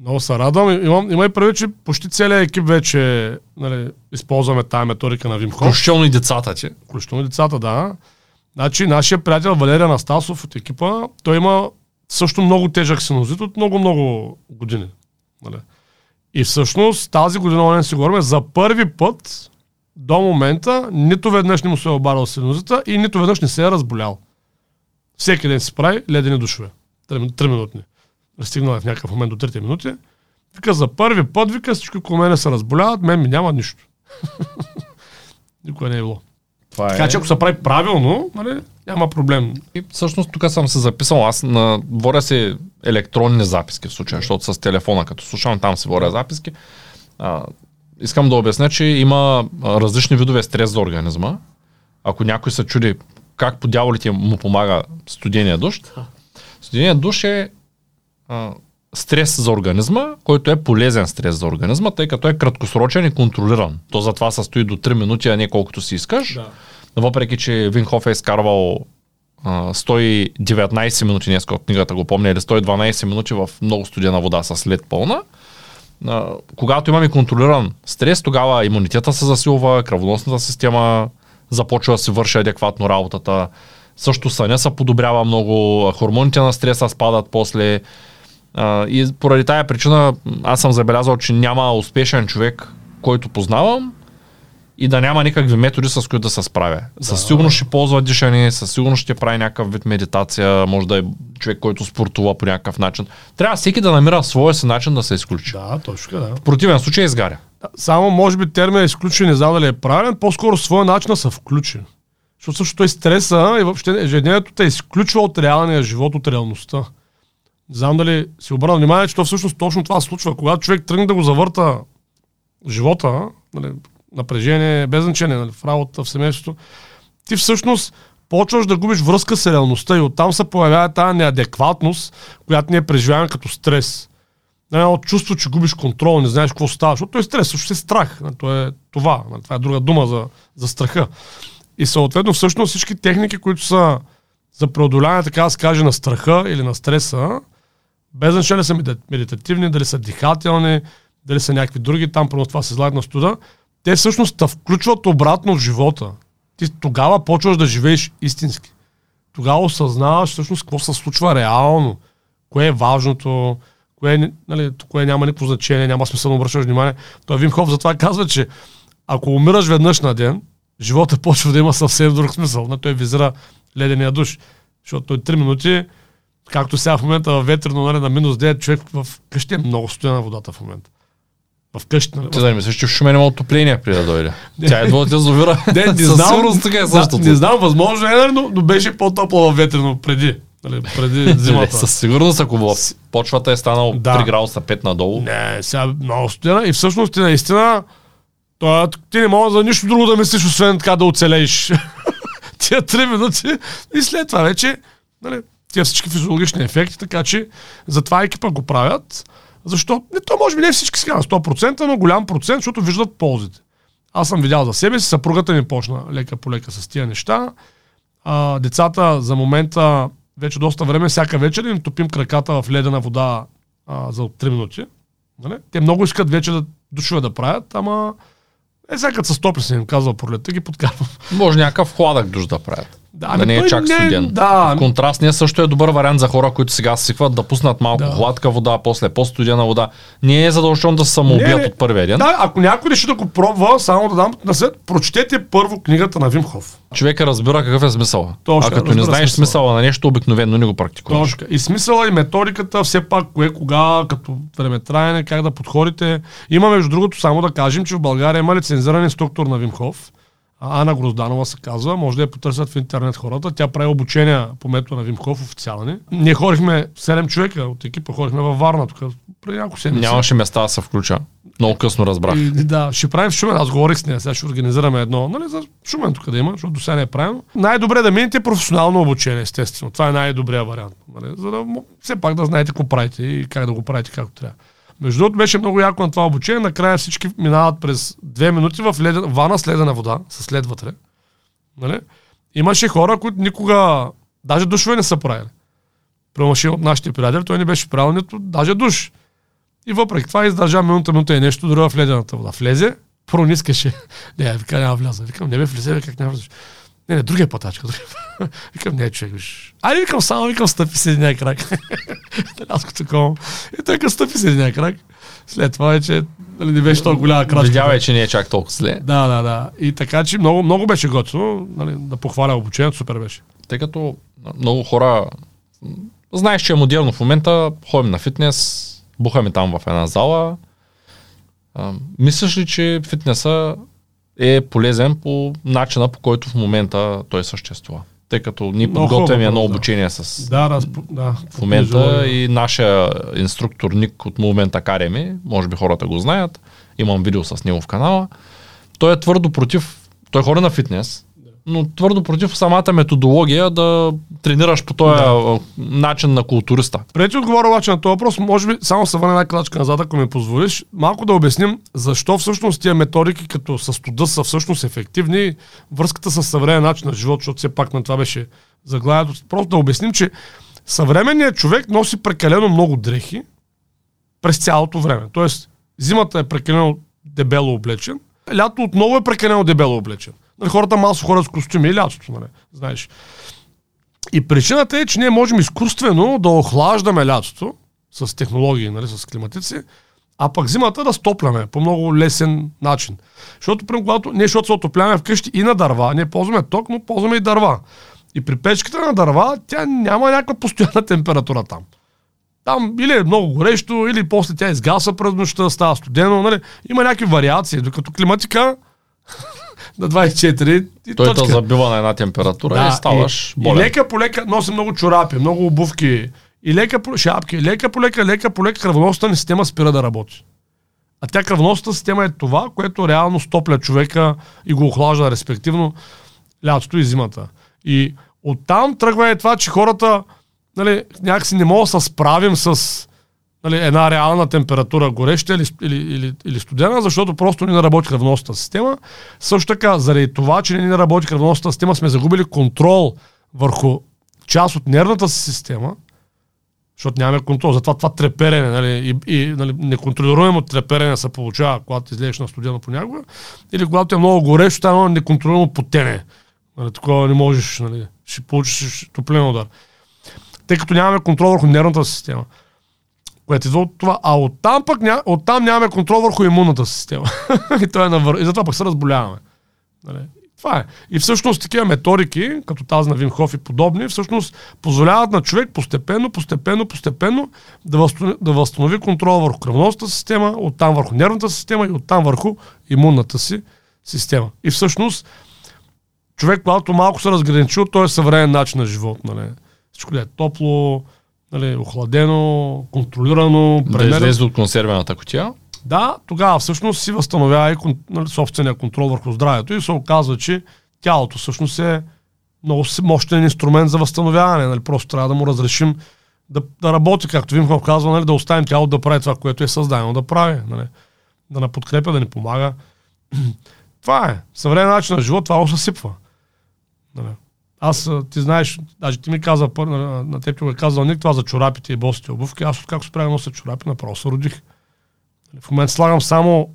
Много се радвам. Имам, има и прави, че почти целият екип вече нали, използваме тази методика на Вим Хоф. Включително и децата, че. Включително и децата, да. Значи, нашия приятел Валерия Настасов от екипа, той има също много тежък синузит от много-много години. Нали? И всъщност тази година, не си говорим, за първи път до момента нито веднъж не му се е обарил синузита и нито веднъж не се е разболял. Всеки ден си прави ледени душове. Три, минутни. Стигнал е в някакъв момент до трите минути. Вика, за първи път, вика, всички около мене се разболяват, мен ми няма нищо. Никога не е било. Това Така че ако се прави правилно, нали, няма проблем. И всъщност тук съм се записал, аз на, воря си електронни записки в случая, защото с телефона, като слушам, там си воря записки. А, искам да обясня, че има различни видове стрес за организма. Ако някой се чуди как по дяволите му помага студения душ, студения душ е а, стрес за организма, който е полезен стрес за организма, тъй като е краткосрочен и контролиран. То затова се стои до 3 минути, а не колкото си искаш. Да. Въпреки, че Винхоф е изкарвал а, 119 минути днес от книгата го помня, или 112 минути в много студена вода с лед пълна. Когато имаме контролиран стрес, тогава имунитета се засилва, кръвоносната система започва да си върши адекватно работата. Също съня се подобрява много, хормоните на стреса спадат после. И поради тая причина аз съм забелязал, че няма успешен човек, който познавам, и да няма никакви методи, с които да се справя. Да. Със сигурност ще ползва дишане, със сигурност ще прави някакъв вид медитация, може да е човек, който спортува по някакъв начин. Трябва всеки да намира своя си начин да се изключи. Да. Точно да. В противен случай изгаря. Да, Само може би термин изключен, не знам дали е правилен, по-скоро своя начин да се включи. Защото също той стреса и въобще ежедневието те изключва от реалния живот, от реалността. Не знам дали си обърна внимание, че то всъщност точно това се случва. Когато човек тръгне да го завърта живота, нали, напрежение, без значение, нали, в работа, в семейството, ти всъщност почваш да губиш връзка с реалността и оттам се появява тази неадекватност, която ние преживяваме като стрес. Едно чувство, че губиш контрол, не знаеш какво става, защото той стрес също е страх. нали, То е това. нали, Това е друга дума за, за страха. И съответно всъщност всички техники, които са за преодоляване, така да се каже, на страха или на стреса, без значение са меди- медитативни, дали са дихателни, дали са някакви други, там просто това се излагат на студа, те всъщност те включват обратно в живота. ти тогава почваш да живееш истински. Тогава осъзнаваш всъщност какво се случва реално, кое е важното, кое, нали, кое няма никакво значение, няма смисъл да обръщаш внимание. Той Вимхов затова казва, че ако умираш веднъж на ден, живота почва да има съвсем друг смисъл. На той визира ледения душ. Защото той 3 минути, както сега в момента в ветрено нали, на минус 9, човек в къщи е много студена водата в момента. В къщи. Нали? Ти да не мислиш, че в Шумен има отопление при да дойде. Тя едва от язовира. Не, не знам, така е същото. Не знам, възможно е, но, но беше по-топло в ветрено преди. Нали, преди зимата. Със сигурност, ако в почвата е станало Да. 3 градуса 5 надолу. Не, сега много студена и всъщност ти наистина това, ти не можеш за нищо друго да мислиш, освен така да оцелееш. Тия три минути и след това вече нали, тия всички физиологични ефекти, така че затова екипа го правят. Защо? Не, то може би не всички сега на 100%, но голям процент, защото виждат ползите. Аз съм видял за себе си, съпругата ми почна лека по лека с тия неща. А, децата за момента вече доста време, всяка вечер им топим краката в ледена вода а, за 3 минути. Нали? Те много искат вече да душове да правят, ама е, сега като са стопли се им казва пролетта, ги подкарвам. Може някакъв хладък душ да правят. Да, Да ами не е чак студен. Да, Контрастният също е добър вариант за хора, които сега свикват да пуснат малко Да. хладка вода, после по-студена вода. Не е задължително да се самоубият Не, не. от първия ден. да, ако някой реши да го пробва, само да дам на след, прочетете първо книгата на Вимхов. Човека разбира какъв е смисъл. Точно, а като не знаеш смисъла. смисъла на нещо, обикновено не го практикуваш. Точка. И смисъла и методиката, все пак кое, кога, като времетраене, как да подходите. Има между другото, само да кажем, че в България има лицензиран инструктор на Вимхов. Ана Грозданова се казва, може да я потърсят в интернет хората. Тя прави обучения по метода на Вимхов официални. Ние ходихме 7 човека от екипа, ходихме във Варна тук преди няколко седмици. Нямаше места да се включа. Много късно разбрах. И, да, ще правим в Шумен. Аз говорих с нея, сега ще организираме едно, нали, за Шумен тук да има, защото до сега не е правилно. Най-добре да минете професионално обучение, естествено. Това е най-добрият вариант. Нали, за да все пак да знаете какво правите и как да го правите както трябва. Между другото беше много яко на това обучение. Накрая всички минават през две минути в леден, вана с ледена вода, с лед вътре. Нали? Имаше хора, които никога, даже душове не са правили. Премаши от нашите приятели, той не беше правил нито даже душ. И въпреки това издържа минута, минута и нещо, дори в ледената вода. Влезе, пронискаше. Не, вика, няма вляза. Викам, не бе, влезе, бе, как няма влезеш. Не, не, другия пътачка. Другия. път. викам, не, човек, виж. Айде, викам, само викам, стъпи с единия крак. Рязко такова. И той като стъпи с единия крак. След това вече нали, не беше толкова голяма крачка. Видя че не е чак толкова зле. Да, да, да. И така, че много, много беше готино. Нали, да похваля обучението, супер беше. Тъй като много хора знаеш, че е модерно в момента, ходим на фитнес, бухаме там в една зала. А, мислиш ли, че фитнеса е полезен по начина, по който в момента той съществува? Тъй като ние подготвяме едно да. обучение с Да, спо- да. в момента и нашия инструктор Ник от момента Кареми, може би хората го знаят, имам видео с него в канала, той е твърдо против, той ходи на фитнес, но твърдо против самата методология да тренираш по този Да. начин на културиста. Преди да отговоря обаче на този въпрос, може би само се върна една крачка назад, ако ми позволиш, малко да обясним защо всъщност тия методики като с студа са всъщност ефективни, връзката с съвременен начин на живот, защото все пак на това беше заглавието. Просто да обясним, че съвременният човек носи прекалено много дрехи през цялото време. Тоест, зимата е прекалено дебело облечен, лято отново е прекалено дебело облечен. Нали, хората масово ходят с костюми и лятото, нали, знаеш. И причината е, че ние можем изкуствено да охлаждаме лятото с технологии, нали, с климатици, а пък зимата да стопляме по много лесен начин. Защото, примерно, когато ние, защото се отопляваме вкъщи и на дърва, ние ползваме ток, но ползваме и дърва. И при печката на дърва, тя няма някаква постоянна температура там. Там или е много горещо, или после тя изгасва през нощта, става студено, нали? Има някакви вариации, докато климатика на 24 и Той те точка. забива на една температура и ставаш и, болен. и лека по лека носи много чорапи, много обувки, и лека по шапки, лека по лека, лека по лека кръвоносната ни система спира да работи. А тя кръвоносната система е това, което реално стопля човека и го охлажда респективно лятото и зимата. И оттам тръгва е това, че хората нали, някакси не могат да се справим с нали, една реална температура гореща или, или, или, или студена, защото просто не работи кръвоносната система. Също така, заради това, че не работи кръвоносната система, сме загубили контрол върху част от нервната си система, защото нямаме контрол. Затова това треперене, нали, и, и нали, неконтролируемо треперене се получава, когато излезеш на студено понякога, или когато е много горещо, там е неконтролируемо потене. Нали, такова не можеш, нали, ще получиш топлен удар. Тъй като нямаме контрол върху нервната система. Което идва от това. А оттам пък ня, оттам нямаме контрол върху имунната система. и, това е навър... и затова пък се разболяваме. Нали? Това е. И всъщност такива методики, като тази на Вимхов и подобни, всъщност позволяват на човек постепенно, постепенно, постепенно да възстанови, да възстанови контрол върху кръвностната система, оттам върху нервната система и оттам върху имунната си система. И всъщност човек, когато малко се разграничил, той е съвременен начин на живот. Нали? Всичко да е топло, нали, охладено, контролирано, Да излезе от консервената котия. Да, тогава всъщност си възстановява и нали, собствения контрол върху здравето и се оказва, че тялото всъщност е много мощен инструмент за възстановяване. Нали? Просто трябва да му разрешим да, да работи, както Вимхов казва, нали? да оставим тялото да прави това, което е създадено да прави. Нали? Да ни подкрепя, да ни помага. това е. Съвременен начин на живот, това го съсипва. Нали? Аз, ти знаеш, даже ти ми каза, на, на теб го е казал Ник, това за чорапите и босите обувки. Аз откакто спрях да нося чорапи, направо се родих. В момента слагам само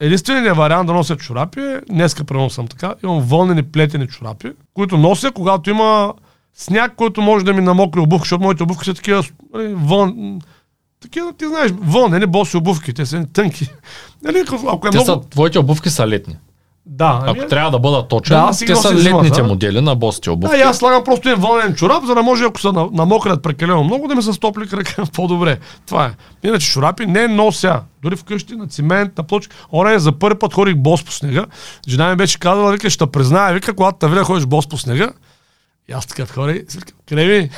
Единственият вариант да нося чорапи е, днеска примерно съм така, имам вълнени плетени чорапи, които нося, когато има сняг, който може да ми намокри обувки, защото моите обувки са такива нали, вън, такива, ти знаеш, вълнени боси обувки, те са тънки. Нали, ако е Те много... са, твоите обувки са летни. Да, Ако ами, трябва да бъда точен, Да, те са летните модели на босите обувки. да, аз слагам просто един вълнен чорап, за да може, ако на- намокрят прекалено много, да ми се стопли крака по-добре. Това е. Иначе чорапи не нося. Дори вкъщи на цимент, на плочка. Оре, за първи път ходих бос по снега. Жена ми беше казала, вика, ще призная, вика, когато те видя ходиш бос по снега. И аз така хора, креви.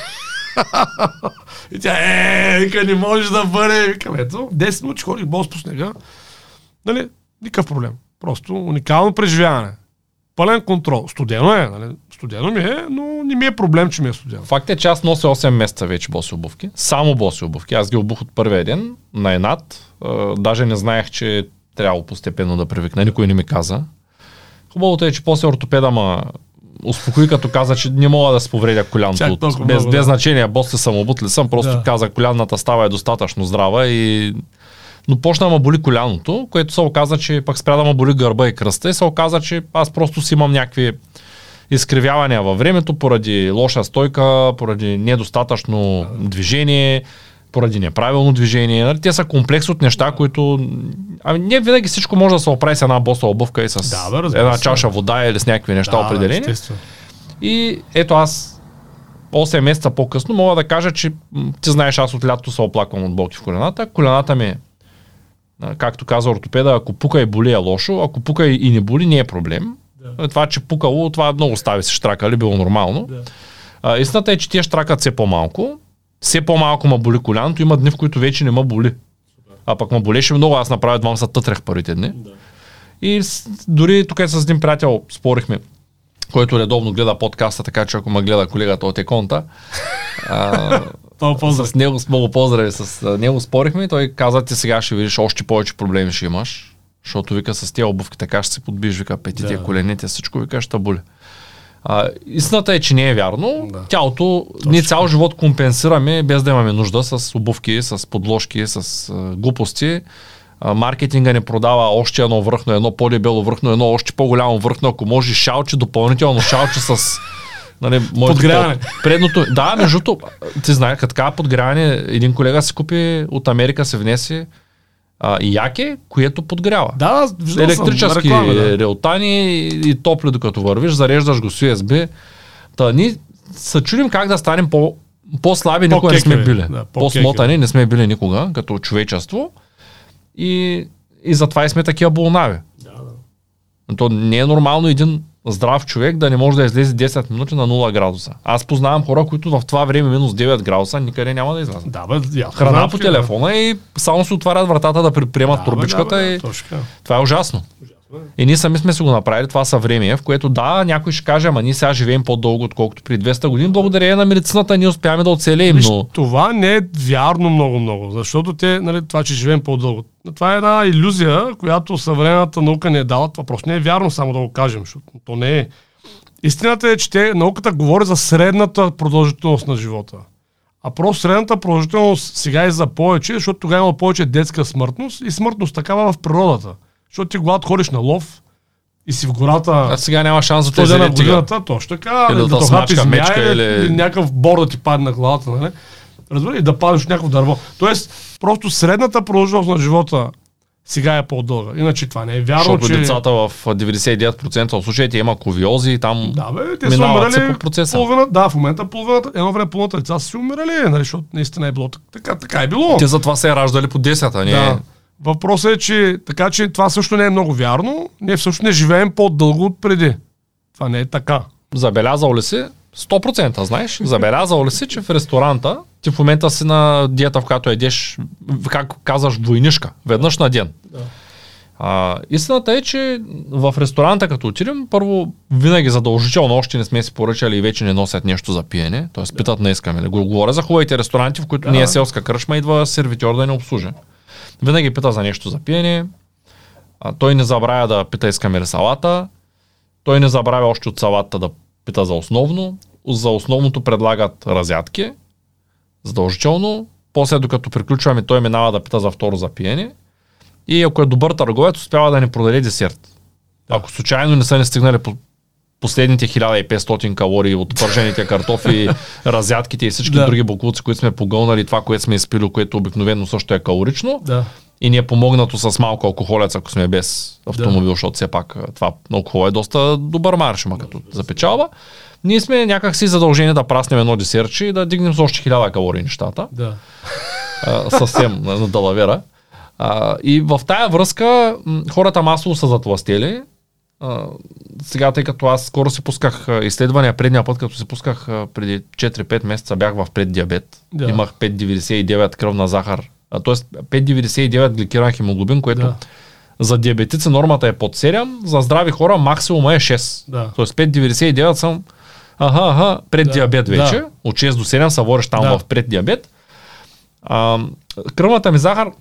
и тя, е, вика, не може да бъде. Викам, ето, 10 минути ходих бос по снега. Нали, никакъв проблем. Просто уникално преживяване. Пълен контрол. Студено е, нали? Студено ми е, но не ми е проблем, че ми е студено. Факт е, че аз нося 8 месеца вече боси обувки. Само боси обувки. Аз ги обух от първия ден на енат. Даже не знаех, че трябва постепенно да привикна. Никой не ми каза. Хубавото е, че после ортопеда ма успокои, като каза, че не мога да се повредя коляното. Чак без, много, без да. значение, бос ли съм, обут ли съм, просто Да. каза, колянната става е достатъчно здрава и но почна да ме боли коляното, което се оказа, че пък спря да ме боли гърба и кръста и се оказа, че аз просто си имам някакви изкривявания във времето поради лоша стойка, поради недостатъчно движение, поради неправилно движение. Нали, Те са комплекс от неща, които... Ами не винаги всичко може да се оправи с една боса обувка и с Да, бе, една чаша вода или с някакви неща определени. естествено. И ето аз 8 месеца по-късно мога да кажа, че ти знаеш, аз от лятото се оплаквам от болки в колената. Колената ми, е, както каза ортопеда, ако пука и боли е лошо, ако пука и не боли не е проблем. Да. Това, че пукало, това много стави се штракали, било нормално. Да. А, истината е, че тия штракат все по-малко. Все по-малко ма боли коляното. Има дни, в които вече не ма боли. А пък ма болеше много. Аз направя двама се тътрех първите дни. Да. И дори тук с един приятел спорихме, който редовно гледа подкаста, така че ако ме гледа колегата от Еконта, а. с него много поздрави, с него спорихме и той каза, ти сега ще видиш още повече проблеми ще имаш, защото вика с тия обувки така ще се подбиш, вика петите, Да. коленете, всичко, вика ще боли. А, истината е, че не е вярно. Да. Тялото, ние цял живот компенсираме, без да имаме нужда с обувки, с подложки, с а, глупости. А, маркетинга не продава още едно връхно, едно по-дебело връхно, едно още по-голямо връхно, ако може шалче, допълнително шалче с Нали, Подгряване. по- Предното, да, между другото, ти знаеш, като така подгряване, един колега си купи от Америка, се внесе а, яке, което подгрява. Да, да, Електрически реклами, да. реотани и, и топли докато вървиш, зареждаш го с USB. Та ние се чудим как да станем по, по-слаби, никога не сме били. да, По-смотани не сме били никога, като човечество. И, и затова и сме такива болнави. Да, да. То не е нормално един здрав човек да не може да излезе 10 минути на 0 градуса. Аз познавам хора, които в това време минус 9 градуса никъде няма да излязат. Да, бе, я, Храна знам по телефона и само се отварят вратата да приемат Да, бе, турбичката да, бе, и Точно това е ужасно. И ние сами сме си го направили това съвремие, в което да, някой ще каже, ама ние сега живеем по-дълго, отколкото при 200 години. Благодарение на медицината ние успяваме да оцелеем, Виж, но това не е вярно много-много, защото те, нали, това, че живеем по-дълго. Това е една иллюзия, която съвременната наука не е дала. Това просто не е вярно, само да го кажем, защото то не е. Истината е, че те, науката говори за средната продължителност на живота. А просто средната продължителност сега е за повече, защото тогава има повече детска смъртност и смъртност такава в природата. Защото ти когато ходиш на лов и си в гората А сега няма шанс за тези на годината, точно така, Или или да да, хапи змия или, или- някакъв бор да ти падне на главата, нали? Разбира, и да паднеш в някакво дърво. Тоест, просто средната продължителност на живота сега е по-дълга. Иначе това не е вярно, Защото че... децата в 99% от случаите има ковиози и там Да, бе, те са минават се умирали по процеса. половина, да, в момента половината, едно време половината деца са си умирали, нали, защото наистина е било так- така, така е било. Те затова се е раждали по 10, а не... Да. Въпросът е, че така че това също не е много вярно. Ние всъщност не живеем по-дълго от преди. Това не е така. Забелязал ли си? 100% знаеш. Забелязал ли си, че в ресторанта ти в момента си на диета, в която едеш, как казваш, двойнишка, веднъж на ден. Да. А, истината е, че в ресторанта като отидем, първо винаги задължително, още не сме си поръчали и вече не носят нещо за пиене, т.е. питат не искаме ли. Го говоря за хубавите ресторанти, в които Да. не е селска кръшма, идва сервитьор да ни обслужи. Винаги пита за нещо за пиене, а, той не забравя да пита искаме ли салата, той не забравя още от салата да пита за основно, за основното предлагат разядки, задължително, после докато приключваме той минава да пита за второ за пиене. И ако е добър търговец, успява да ни продаде десерт. Ако случайно не са ни стигнали по последните 1500 калории от пържените картофи, разядките и всички Да. други буклуци, които сме погълнали, това, което сме изпили, което обикновено също е калорично, Да. и ни е помогнато с малко алкохолец, ако сме без автомобил, защото все пак това алкохол е доста добър марш, ма като за печалба. Ние сме някакси задължени да праснем едно десерче и да дигнем с още 1000 калории нещата Да. а, съвсем на, на далавера. А, и в тая връзка хората масово са затластели. Сега, тъй като аз скоро си пусках изследвания, предния път, като си пусках преди 4-5 месеца, бях в преддиабет. Да. Имах 5,99 кръвна захар. Т.е. 5,99 гликиран хемоглобин, което Да. за диабетици нормата е под 7, за здрави хора максимума е 6. Да. Тоест 5,99 съм аха, аха, пред Да. диабет вече. Да. От 6 до 7 са вориш там Да. в преддиабет. А, кръвната ми захар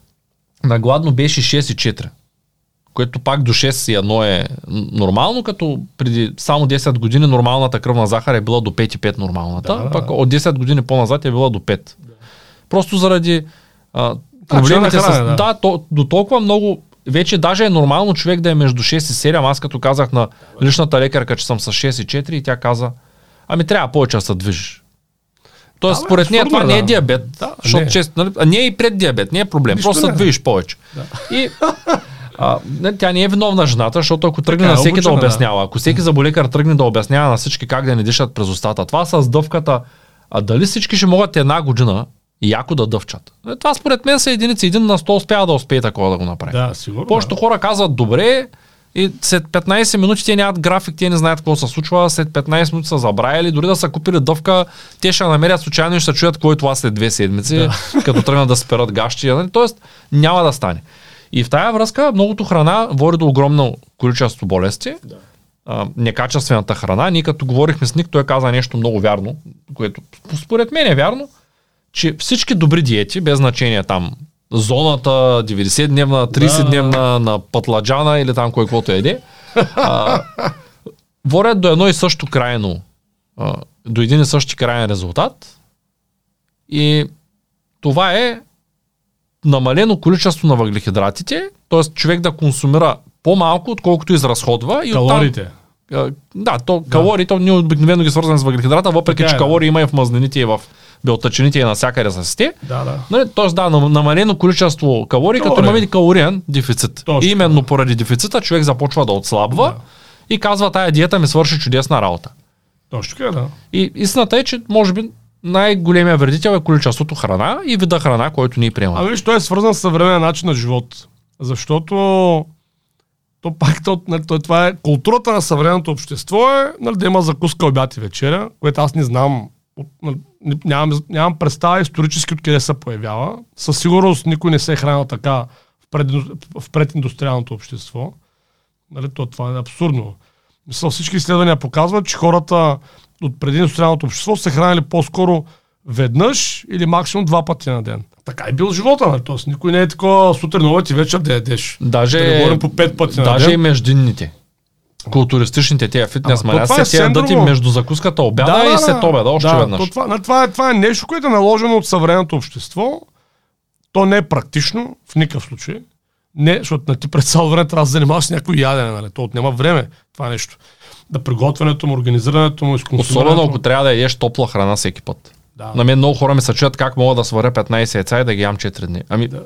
на гладно беше 6,4 което пак до 6 и 1 е нормално, като преди само 10 години нормалната кръвна захар е била до 5,5 нормалната, Да, да, пък да. от 10 години по-назад е била до 5. Просто заради а, проблемите на с... хранене, Да, да. то, до толкова много вече даже е нормално човек да е между 6 и 7. Аз като казах на личната лекарка, че съм с 6 и 4 и тя каза, ами трябва повече да се движиш. Тоест, Да, според нея това е, не е да. диабет, Да, защото не. често, нали, а не е и пред диабет, не е проблем, Нищо просто се не е. движиш повече. И а, не, тя не е виновна жената, защото ако тръгне Така е, на всеки обучена, да да. обяснява, ако всеки заболекар тръгне да обяснява на всички как да не дишат през устата, това с дъвката, а дали всички ще могат една година яко да дъвчат? Е, Това според мен са единици. Един на 100 успява да успее такова да го направи. Да, сигурно. Повечето хора казват добре и след 15 минути те нямат график, те не знаят какво се случва, след 15 минути са забравили, дори да са купили дъвка, те ще намерят случайно и ще чуят какво е това след две седмици, Да. като тръгнат да спират гащи, нали? т.е. няма да стане. И в тая връзка многото храна води до огромно количество болести. Да. А, некачествената храна. Ние като говорихме с Ник, той каза нещо много вярно, което според мен е вярно, че всички добри диети, без значение там зоната, 90-дневна, 30-дневна, на пътладжана или там кой каквото еде, а, водят до едно и също крайно, а, до един и същи крайен резултат. И това е намалено количество на въглехидратите, т.е. човек да консумира по-малко, отколкото изразходва. И оттам- Калориите. а, Да, то калории, то ние обикновено ги свързваме с въглехидрата, въпреки Така е, че да. калории има и в мазнените, и в белтъчините, и навсякъде са те. Да, да. Нали, Тоест, да, нам- намалено количество калории, като Калории. имаме калориен дефицит. Точно именно поради дефицита човек започва да отслабва Да. и казва, тая диета ми свърши чудесна работа. Точно така, да. И истината е, че може би най-големия вредител е количеството храна и вида храна, който ние приемаме. Ами виж, той е свързан с съвременен начин на живот. Защото то пак то, нали, то, това е културата на съвременното общество е нали, да има закуска, обяд и вечеря, което аз не знам, нали, нямам, нямам представа исторически откъде се появява. Със сигурност никой не се е хранил така в, пред, в прединдустриалното общество. Нали, то, това е абсурдно. Мисля, всички изследвания показват, че хората от прединдустриалното общество са се хранили по-скоро веднъж или максимум два пъти на ден. Така е бил живота, нали? Тоест, никой не е такова сутрин, обед и вечер да ядеш. Даже, Да говорим по пет пъти на даже ден. и междинните. Културистичните тия фитнес то това е тия между закуската обяда и след обеда, още да, веднъж. То това, на, това, е, това е нещо, което е наложено от съвременното общество. То не е практично в никакъв случай. Не, защото на ти през цяло време трябва да се занимаваш с някой ядене, нали? То отнема време, това нещо. Да приготвянето му, организирането му, Особено ако трябва да ядеш топла храна всеки път. Да. На мен много хора ми се чуят как мога да сваря 15 яйца и да ги ям 4 дни. Ами, Да.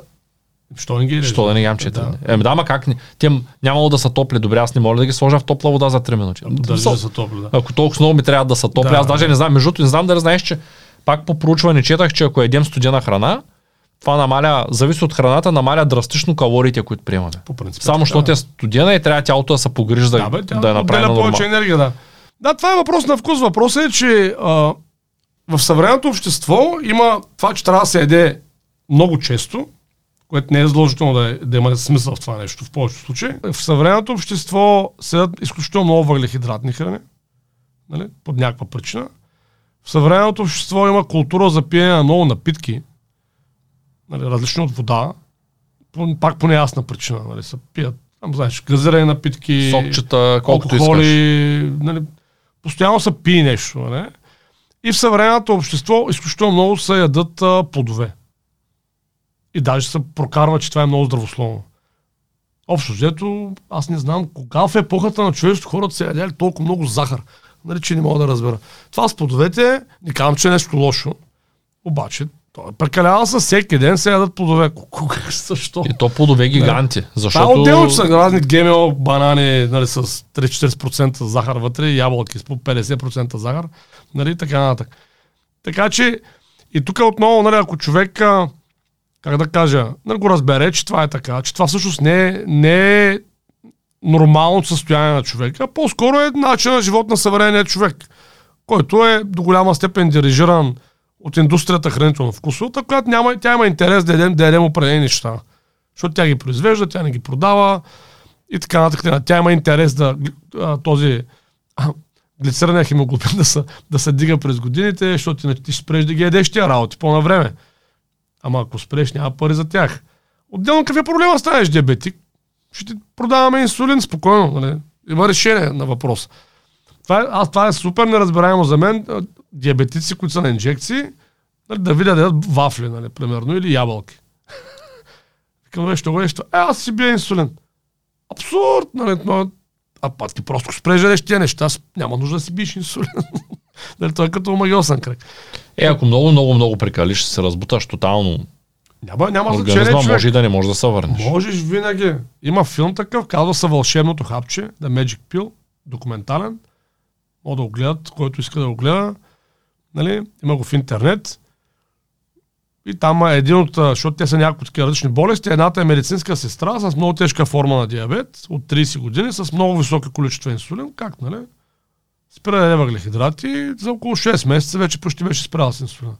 Що не ги ядеш? що да не ги ям 4 Да. дни? Еми да, ма как? Те нямало да са топли добре, аз не мога да ги сложа в топла вода за 3 минути. Държи Смисъл, да са топли, да. Ако толкова много ми трябва да са топли, Да. аз даже не знам, между другото, не знам дали знаеш, че пак по проучване четах, че ако едем студена храна, това намаля, зависи от храната, намаля драстично калориите, които приемаме. По принцип. Само защото е студена и трябва тялото да се погрижи да, Да, бе, тя да я направи отделя на повече нормално. енергия, да. Да, това е въпрос на вкус. Въпросът е, че а, в съвременното общество има това, че трябва да се еде много често, което не е задължително да, е, да има смисъл в това нещо в повечето случаи. В съвременното общество седят изключително много въглехидратни храни, нали, под някаква причина. В съвременното общество има култура за пиене на много напитки, нали, различни от вода, пак по неясна причина. Нали, се пият, там, знаеш, газирани напитки, Сокчета, колкото алкохоли, искаш. нали, постоянно се пие нещо. Нали? И в съвременното общество изключително много се ядат а, плодове. И даже се прокарва, че това е много здравословно. Общо взето, аз не знам кога в епохата на човечеството хората се ядяли толкова много захар. Нали, че не мога да разбера. Това с плодовете, не казвам, че е нещо лошо. Обаче, прекалява се всеки ден се ядат плодове. Кога, защо? И то плодове гиганти. Това е Защото... отделно, че са разни ГМО банани нали, с 3-40% захар вътре, ябълки с по 50% захар, нали, така нататък. Така че, и тук отново, нали, ако човек, как да кажа, нали, го разбере, че това е така, че това всъщност не е, не е нормалното състояние на човека, по-скоро е начин на живот на съвременния човек, който е до голяма степен дирижиран от индустрията хранително вкусовата, която няма, тя има интерес да ядем, да ядем определени неща. Защото тя ги произвежда, тя не ги продава и така нататък. Тя има интерес да а, този а, глицерния хемоглобин да се, да се дига през годините, защото иначе ти ще спреш да ги ядеш тия работи по-на време. Ама ако спреш, няма пари за тях. Отделно какъв е проблема, станеш диабетик, ще ти продаваме инсулин спокойно. Нали? Има решение на въпрос. Това е, аз, това е супер неразбираемо за мен. Диабетици, които са на инжекции, нали, да видят да ядат вафли, нали, примерно, или ябълки. Викам, бе, що го нещо? Е, аз си бия инсулин. Абсурд, нали, но, а па ти просто ядеш тия неща, с- няма нужда да си биеш инсулин. нали, той е като магиосен кръг. Е, ако много, много, много прекалиш, ще се разбуташ тотално. Няма, няма значение, човек. може и да не може да се върнеш. Можеш винаги. Има филм такъв, казва се Вълшебното хапче, The Magic Pill, документален. Мога да го гледат, който иска да го гледа. Нали? Има го в интернет. И там е един от, защото те са няколко такива различни болести. Едната е медицинска сестра с много тежка форма на диабет от 30 години, с много висока количество инсулин. Как, нали? Спира да въглехидрати и за около 6 месеца вече почти беше спряла с инсулина.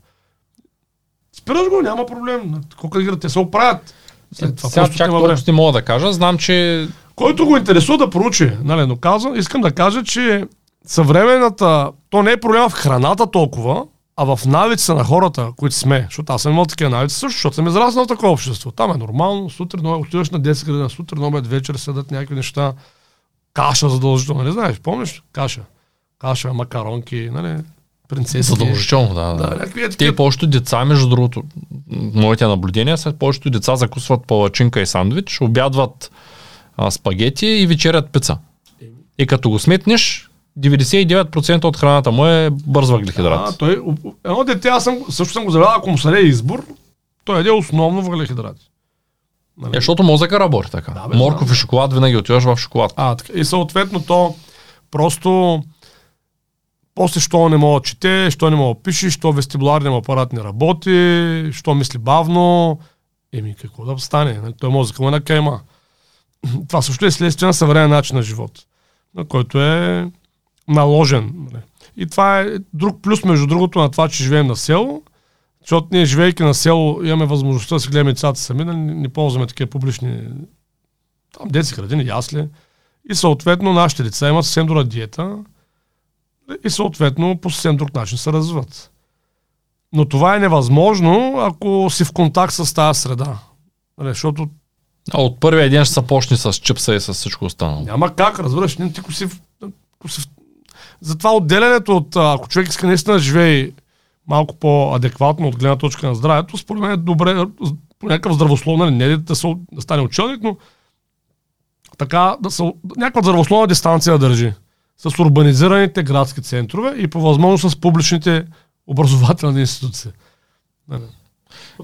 Спираш го, няма проблем. Колко да те се оправят. След това Сега чак толкова ти мога да кажа. Знам, че Който го интересува да проучи, нали, но казвам, искам да кажа, че съвременната, то не е проблема в храната толкова, а в навиците на хората, които сме, защото аз съм имал такива навици също, защото съм израснал в такова общество. Там е нормално, сутрин, отиваш на 10 градина, сутрин, обед, вечер седат някакви неща, каша задължително, не знаеш, помниш? Каша. Каша, макаронки, нали, принцеси. задължително, да. Да, да. е Те такива. повечето деца, между другото, моите наблюдения са, повечето деца закусват палачинка и сандвич, обядват а, спагети и вечерят пица. И като го сметнеш, 99% от храната му е бърз въглехидрат. А, той, едно дете, аз съм, също съм го завел, ако му се избор, той яде основно въглехидрати. Нали? Е, защото мозъка работи така. Да, бе, Морков знам. и шоколад винаги отиваш в шоколад. А, така. И съответно то просто после, що не мога да чете, що не мога да пише, що вестибуларният апарат не работи, що мисли бавно, еми какво да стане? Нали? Той мозъка му е на кайма. Това също е следствие на съвременен начин на живот, на който е наложен. Нали? И това е друг плюс, между другото, на това, че живеем на село, защото ние, живейки на село, имаме възможността да си гледаме децата сами, да не, не ползваме такива публични там детски градини, ясли. И съответно нашите деца имат съвсем друга диета и съответно по съвсем друг начин се развиват. Но това е невъзможно, ако си в контакт с тази среда. Нали, Защото А от първия ден ще се почне с чипса и с всичко останало. няма как, разбираш, ти ако си, ако си. Затова отделянето от, ако човек иска наистина да живее малко по-адекватно от гледна точка на здравето, според мен е добре, по някакъв здравословен, не да, се, да стане ученик, но така да са, някаква здравословна дистанция да държи с урбанизираните градски центрове и по възможност с публичните образователни институции.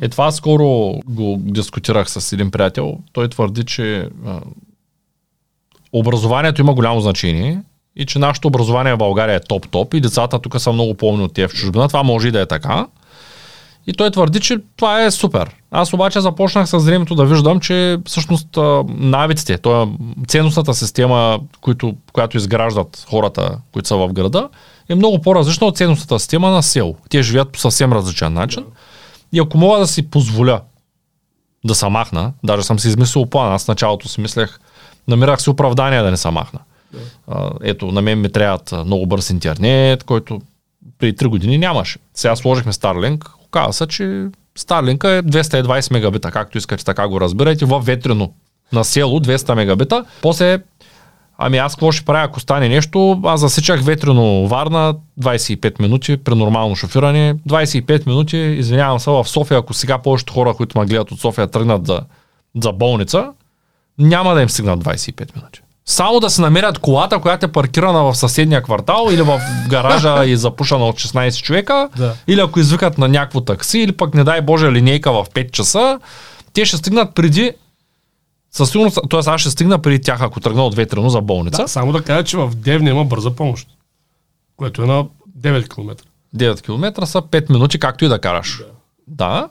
Е, това скоро го дискутирах с един приятел. Той твърди, че образованието има голямо значение и че нашето образование в България е топ-топ и децата тук са много по-умни от тия в чужбина. Това може и да е така. И той твърди, че това е супер. Аз обаче започнах с времето да виждам, че всъщност навиците, т.е. ценностната система, която, която изграждат хората, които са в града, е много по-различна от ценностната система на село. Те живеят по съвсем различен начин. И ако мога да си позволя да се махна, даже съм си измислил план, аз в началото си мислех, намирах си оправдание да не се махна. Да. ето, на мен ми трябват много бърз интернет, който преди 3 години нямаше. Сега сложихме Starlink, оказа се, че Starlink е 220 мегабита, както искате, така го разбирайте, в ветрено на село 200 мегабита. После Ами аз какво ще правя, ако стане нещо? Аз засичах ветрено Варна 25 минути при нормално шофиране. 25 минути, извинявам се, в София, ако сега повечето хора, които ме гледат от София, тръгнат за, за болница, няма да им стигнат 25 минути. Само да се намерят колата, която е паркирана в съседния квартал или в гаража и запушена от 16 човека, да. или ако извикат на някакво такси, или пък не дай Боже линейка в 5 часа, те ще стигнат преди със сигурност, т.е. аз ще стигна преди тях, ако тръгна от ветрено за болница. Да, само да кажа, че в Девня има бърза помощ, което е на 9 км. 9 км са 5 минути, както и да караш. Да. да.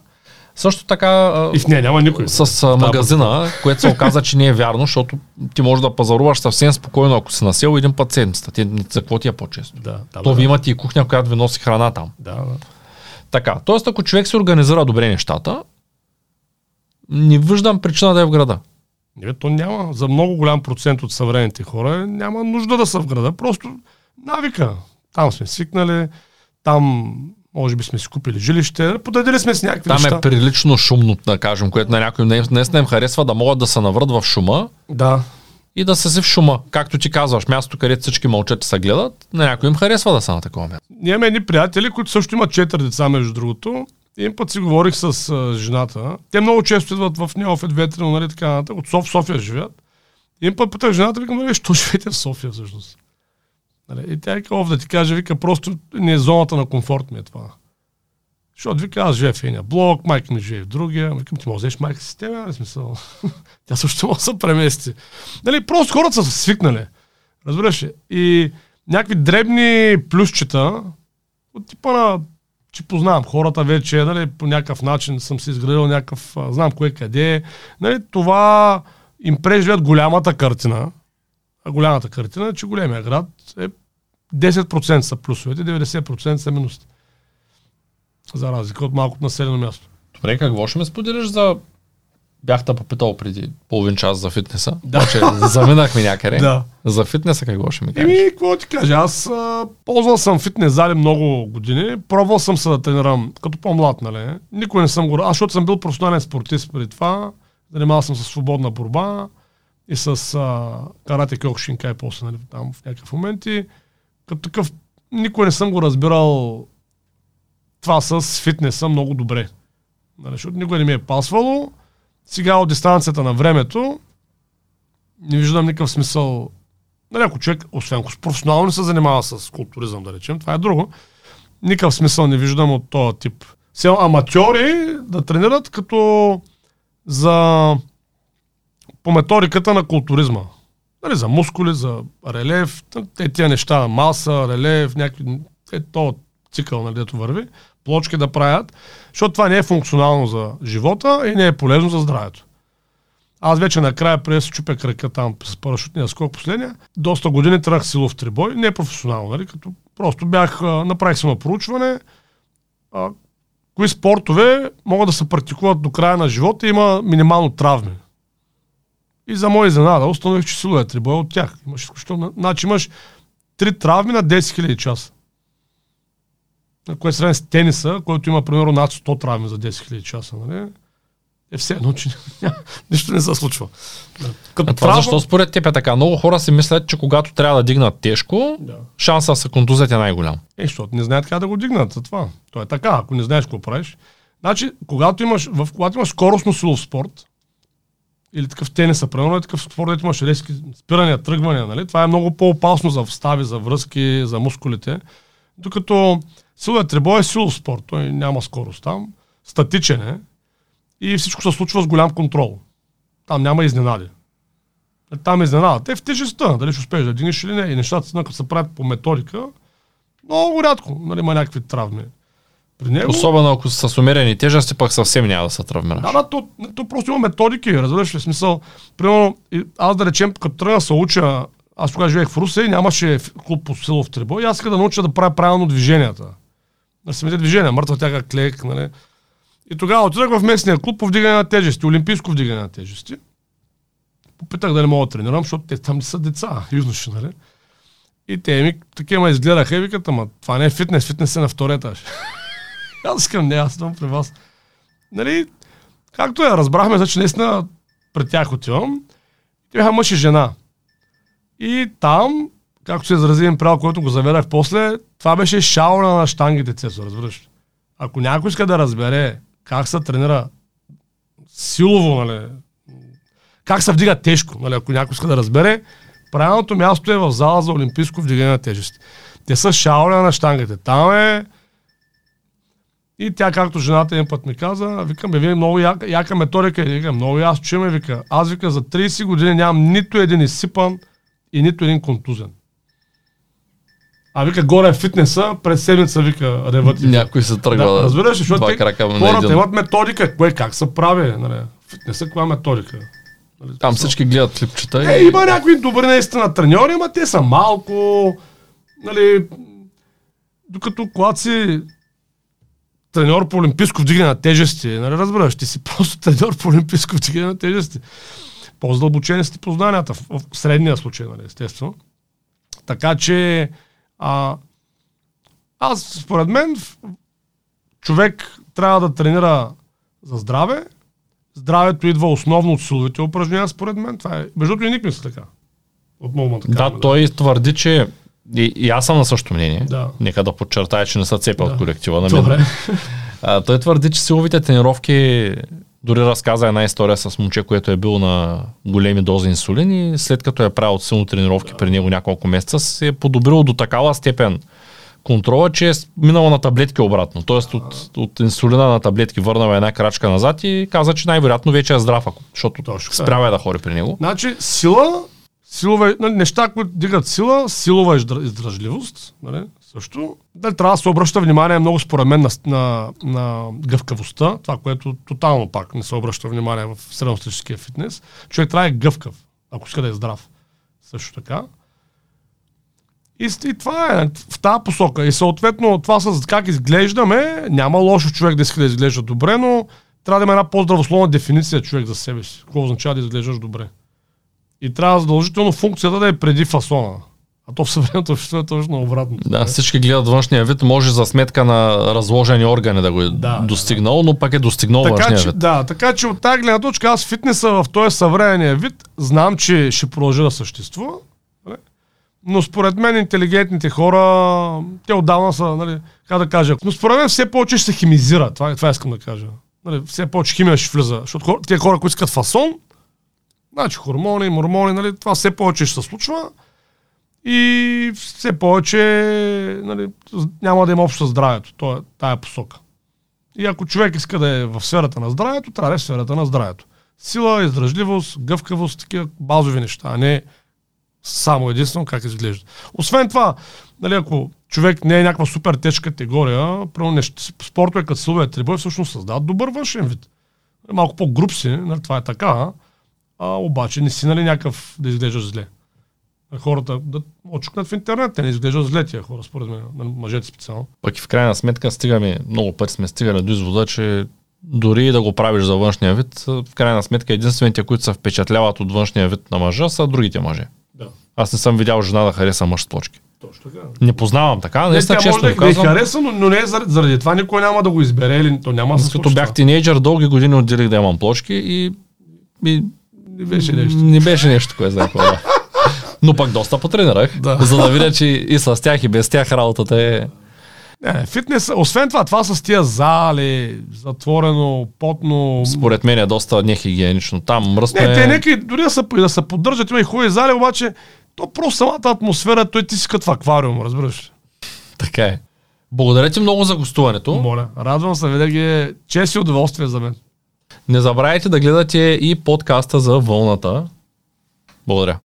Също така. И в нея няма никой. С а, магазина, което се оказа, че не е вярно, защото ти можеш да пазаруваш съвсем спокойно, ако си насел един път седмицата. Ти, за какво ти е по-често? Да, да, То ви имате и кухня, която ви носи храна там. Да, да. Така, т.е. ако човек се организира добре нещата, не виждам причина да е в града. Не, то няма. За много голям процент от съвременните хора няма нужда да са в града. Просто навика. Там сме свикнали, там може би сме си купили жилище, подадили сме с някакви Там неща. Там е прилично шумно, да кажем, което на някой днес не им харесва да могат да се наврат в шума. Да. И да се си в шума. Както ти казваш, място, където всички мълчат и се гледат, на някой им харесва да са на такова място. Ние имаме едни приятели, които също имат четири деца, между другото. Един път си говорих с а, жената. Те много често идват в Неофет, Ветрено, нали, така нататък. От Соф, София живеят. Един път питах жената, викам, нали, що живеете в София всъщност? Нали, и тя вика, да ти каже, вика, просто не е зоната на комфорт ми е това. Защото вика, аз живея в едния блок, майка ми живее в другия. Викам, ти може да майка си тебе, нали смисъл. Тя също може да се премести. Нали, просто хората са свикнали. Разбираш ли? И някакви дребни плюсчета от типа на че познавам хората вече, нали, по някакъв начин съм се изградил някакъв, знам кое къде е. Нали, това им преживят голямата картина. А голямата картина е, че големия град е 10% са плюсовете, 90% са минусите. За разлика от малко населено място. Добре, какво ще ме споделиш за бях те попитал преди половин час за фитнеса. Да. Че заминахме някъде. да. За фитнеса какво ще ми кажеш? Еми, какво ти кажа? Аз а, ползвал съм фитнес зали много години. Пробвал съм се да тренирам като по-млад, нали? Никой не съм го... Аз, защото съм бил професионален спортист преди това. Занимавал съм с свободна борба и с а, карате кьокшинка и после, нали, там в някакъв момент. И като такъв никой не съм го разбирал това с фитнеса много добре. Нали, защото никой не ми е пасвало. Сега от дистанцията на времето не виждам никакъв смисъл. Нали, ако човек, освен ако професионално се занимава с културизъм, да речем, това е друго. Никакъв смисъл не виждам от този тип. Сега аматьори да тренират като за по методиката на културизма. Нали, за мускули, за релеф, те тия неща, маса, релеф, някакви, е то цикъл, нали, дето върви плочки да правят, защото това не е функционално за живота и не е полезно за здравето. Аз вече накрая преди се чупя крака там с парашутния скок последния. Доста години тръгнах силов трибой, не е професионално, нали, като просто бях, направих само проучване, а, кои спортове могат да се практикуват до края на живота и има минимално травми. И за моя изненада установих, че силовия трибой е от тях. Имаш изключително. Значи имаш три травми на 10 000 часа което е сравнен с тениса, който има примерно над 100 травми за 10 000 часа, нали? Е все едно, че нищо не се случва. Като а това право... защо според теб е така? Много хора си мислят, че когато трябва да дигнат тежко, да. шанса да се контузят е най-голям. Е, защото не знаят как да го дигнат за това. То е така, ако не знаеш какво правиш. Значи, когато имаш, в, когато имаш скоростно силов спорт, или такъв тениса, примерно е такъв спорт, където имаш резки спирания, тръгвания, нали? Това е много по-опасно за встави, за връзки, за мускулите. Докато силовият трибой е силов спорт, той няма скорост там, статичен е и всичко се случва с голям контрол. Там няма изненади. Е, Там е изненада. Те в тежестта, дали ще успееш да дигнеш или не. И нещата се правят по методика, много рядко нали, има някакви травми. При него... Особено ако са с умерени тежести, пък съвсем няма да се травмираш. Да, да, то, то просто има методики, разбираш ли смисъл. Примерно, аз да речем, като тръгна да се уча, аз тогава живеех в Русе и нямаше клуб по силов трибой и аз исках да науча да правя правилно движенията. На самите движения, мъртва тяга клек, нали. И тогава отидах в местния клуб по вдигане на тежести, олимпийско вдигане на тежести. Попитах дали мога да тренирам, защото те там не са деца, юноши, нали. И те ми такива ме изгледаха и викат, ама това не е фитнес, фитнес е на втория етаж. аз искам, не, аз съм при вас. Нали, както я разбрахме, значи наистина пред тях отивам. Те бяха мъж и жена. И там, както се изрази един приятел, който го заведах после, това беше шаура на штангите, Цецо, разбираш. Ако някой иска да разбере как се тренира силово, нали, как се вдига тежко, нали, ако някой иска да разбере, правилното място е в зала за олимпийско вдигане на тежести. Те са шаура на штангите. Там е и тя, както жената един път ми каза, викам, бе, вие много яка, яка методика, и викам, много ясно чуме, вика. Аз вика, за 30 години нямам нито един изсипан и нито един контузен. А вика, горе е фитнеса, през седмица вика, реват. Някой се тръгва да, разбираш, защото те, крака хората имат методика, кое как се прави, нали? Фитнеса, каква методика? Нали, Там всички гледат клипчета Е, и има някои добри наистина треньори, ама те са малко, нали, докато когато си треньор по олимпийско вдигане на тежести, нали разбираш, ти си просто треньор по олимпийско вдигане на тежести. По-задълбочени са ти познанията, в, в средния случай, нали, естествено. Така че, а, аз, според мен, човек трябва да тренира за здраве. Здравето идва основно от силовите упражнения, според мен. Това е. Между другото и Ник мисли така. Отново така. Да, той твърди, че и, и аз съм на същото мнение. Да. Нека да подчертая, че не са цепи Да. от колектива. На мен. Добре. А, той твърди, че силовите тренировки дори разказа една история с момче, което е бил на големи дози инсулин и след като е правил силно тренировки да. при него няколко месеца, се е подобрило до такава степен контрола, че е минало на таблетки обратно. Тоест от, от инсулина на таблетки върнал една крачка назад и каза, че най-вероятно вече е здрав, защото Точно спрява е да хори при него. Значи, сила, силова, нали, неща, които дигат сила, силова издр- издръжливост, нали, също. Дали трябва да се обръща внимание много според мен на, на, на гъвкавостта, това, което тотално пак не се обръща внимание в средностатическия фитнес. Човек трябва да е гъвкав, ако иска да е здрав. Също така. И, и това е в тази посока. И съответно това с как изглеждаме, няма лошо човек да иска да изглежда добре, но трябва да има една по-здравословна дефиниция човек за себе си. Какво означава да изглеждаш добре? И трябва задължително функцията да е преди фасона. А то в съвременното общество е точно обратно. Да, всички гледат външния вид, може за сметка на разложени органи да го е Да, достигнал, но пък е достигнал Така външния че, вид. да, така че от тази гледна точка аз фитнеса в този съвременния вид знам, че ще продължи да съществува. нали? Но според мен интелигентните хора, те отдавна са, нали, как да кажа, но според мен все повече ще се химизира. Това, това искам да кажа. Нали, все повече химия ще влиза. Защото хор, тия хора, които искат фасон, значи хормони, мормони, нали, това все повече ще се случва. И все повече нали, няма да има общо здравето. То е тая посока. И ако човек иска да е в сферата на здравето, трябва да е в сферата на здравето. Сила, издръжливост, гъвкавост, такива базови неща, а не само единствено как изглежда. Освен това, нали, ако човек не е някаква супер тежка категория, нещо, спортове като силовия трибой всъщност създават добър външен вид. Малко по-груп си, нали, това е така, а обаче не си нали, някакъв да изглеждаш зле. Хората да очукнат в интернет, те не изглеждат зле тия хора, според мен, нали, мъжете специално. Пък и в крайна сметка стигаме, много пъти сме стигали до извода, че дори и да го правиш за външния вид, в крайна сметка единствените, които се впечатляват от външния вид на мъжа, са другите мъже. Да, Аз не съм видял жена да хареса мъж с плочки. точно така. Не познавам така, Не, тя може ви да, да й казвам. хареса, но, но не е заради, заради това никой няма да го избере или то няма Аз като бях тинейджър, дълги години отделих да имам плочки и, и Не беше нещо. Не беше нещо, кое знае какво да. Но пък доста потренирах, Да. за да видя, че и с тях и без тях работата е... Не, не, фитнес, освен това, това с тия зали, затворено, потно... Според мен е доста нехигиенично. Там мръсно Не, е... те нека и дори да се, да се поддържат, има и хубави зали, обаче то просто самата атмосфера, той ти си като в аквариум, разбираш. Така е. Благодаря ти много за гостуването. Моля, радвам се, винаги е чест и удоволствие за мен. Не забравяйте да гледате и подкаста за вълната. Благодаря.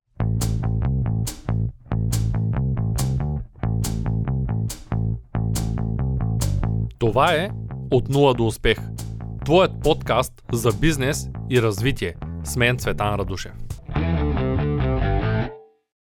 Това е От нула до успех. Твоят подкаст за бизнес и развитие. С мен Цветан Радушев.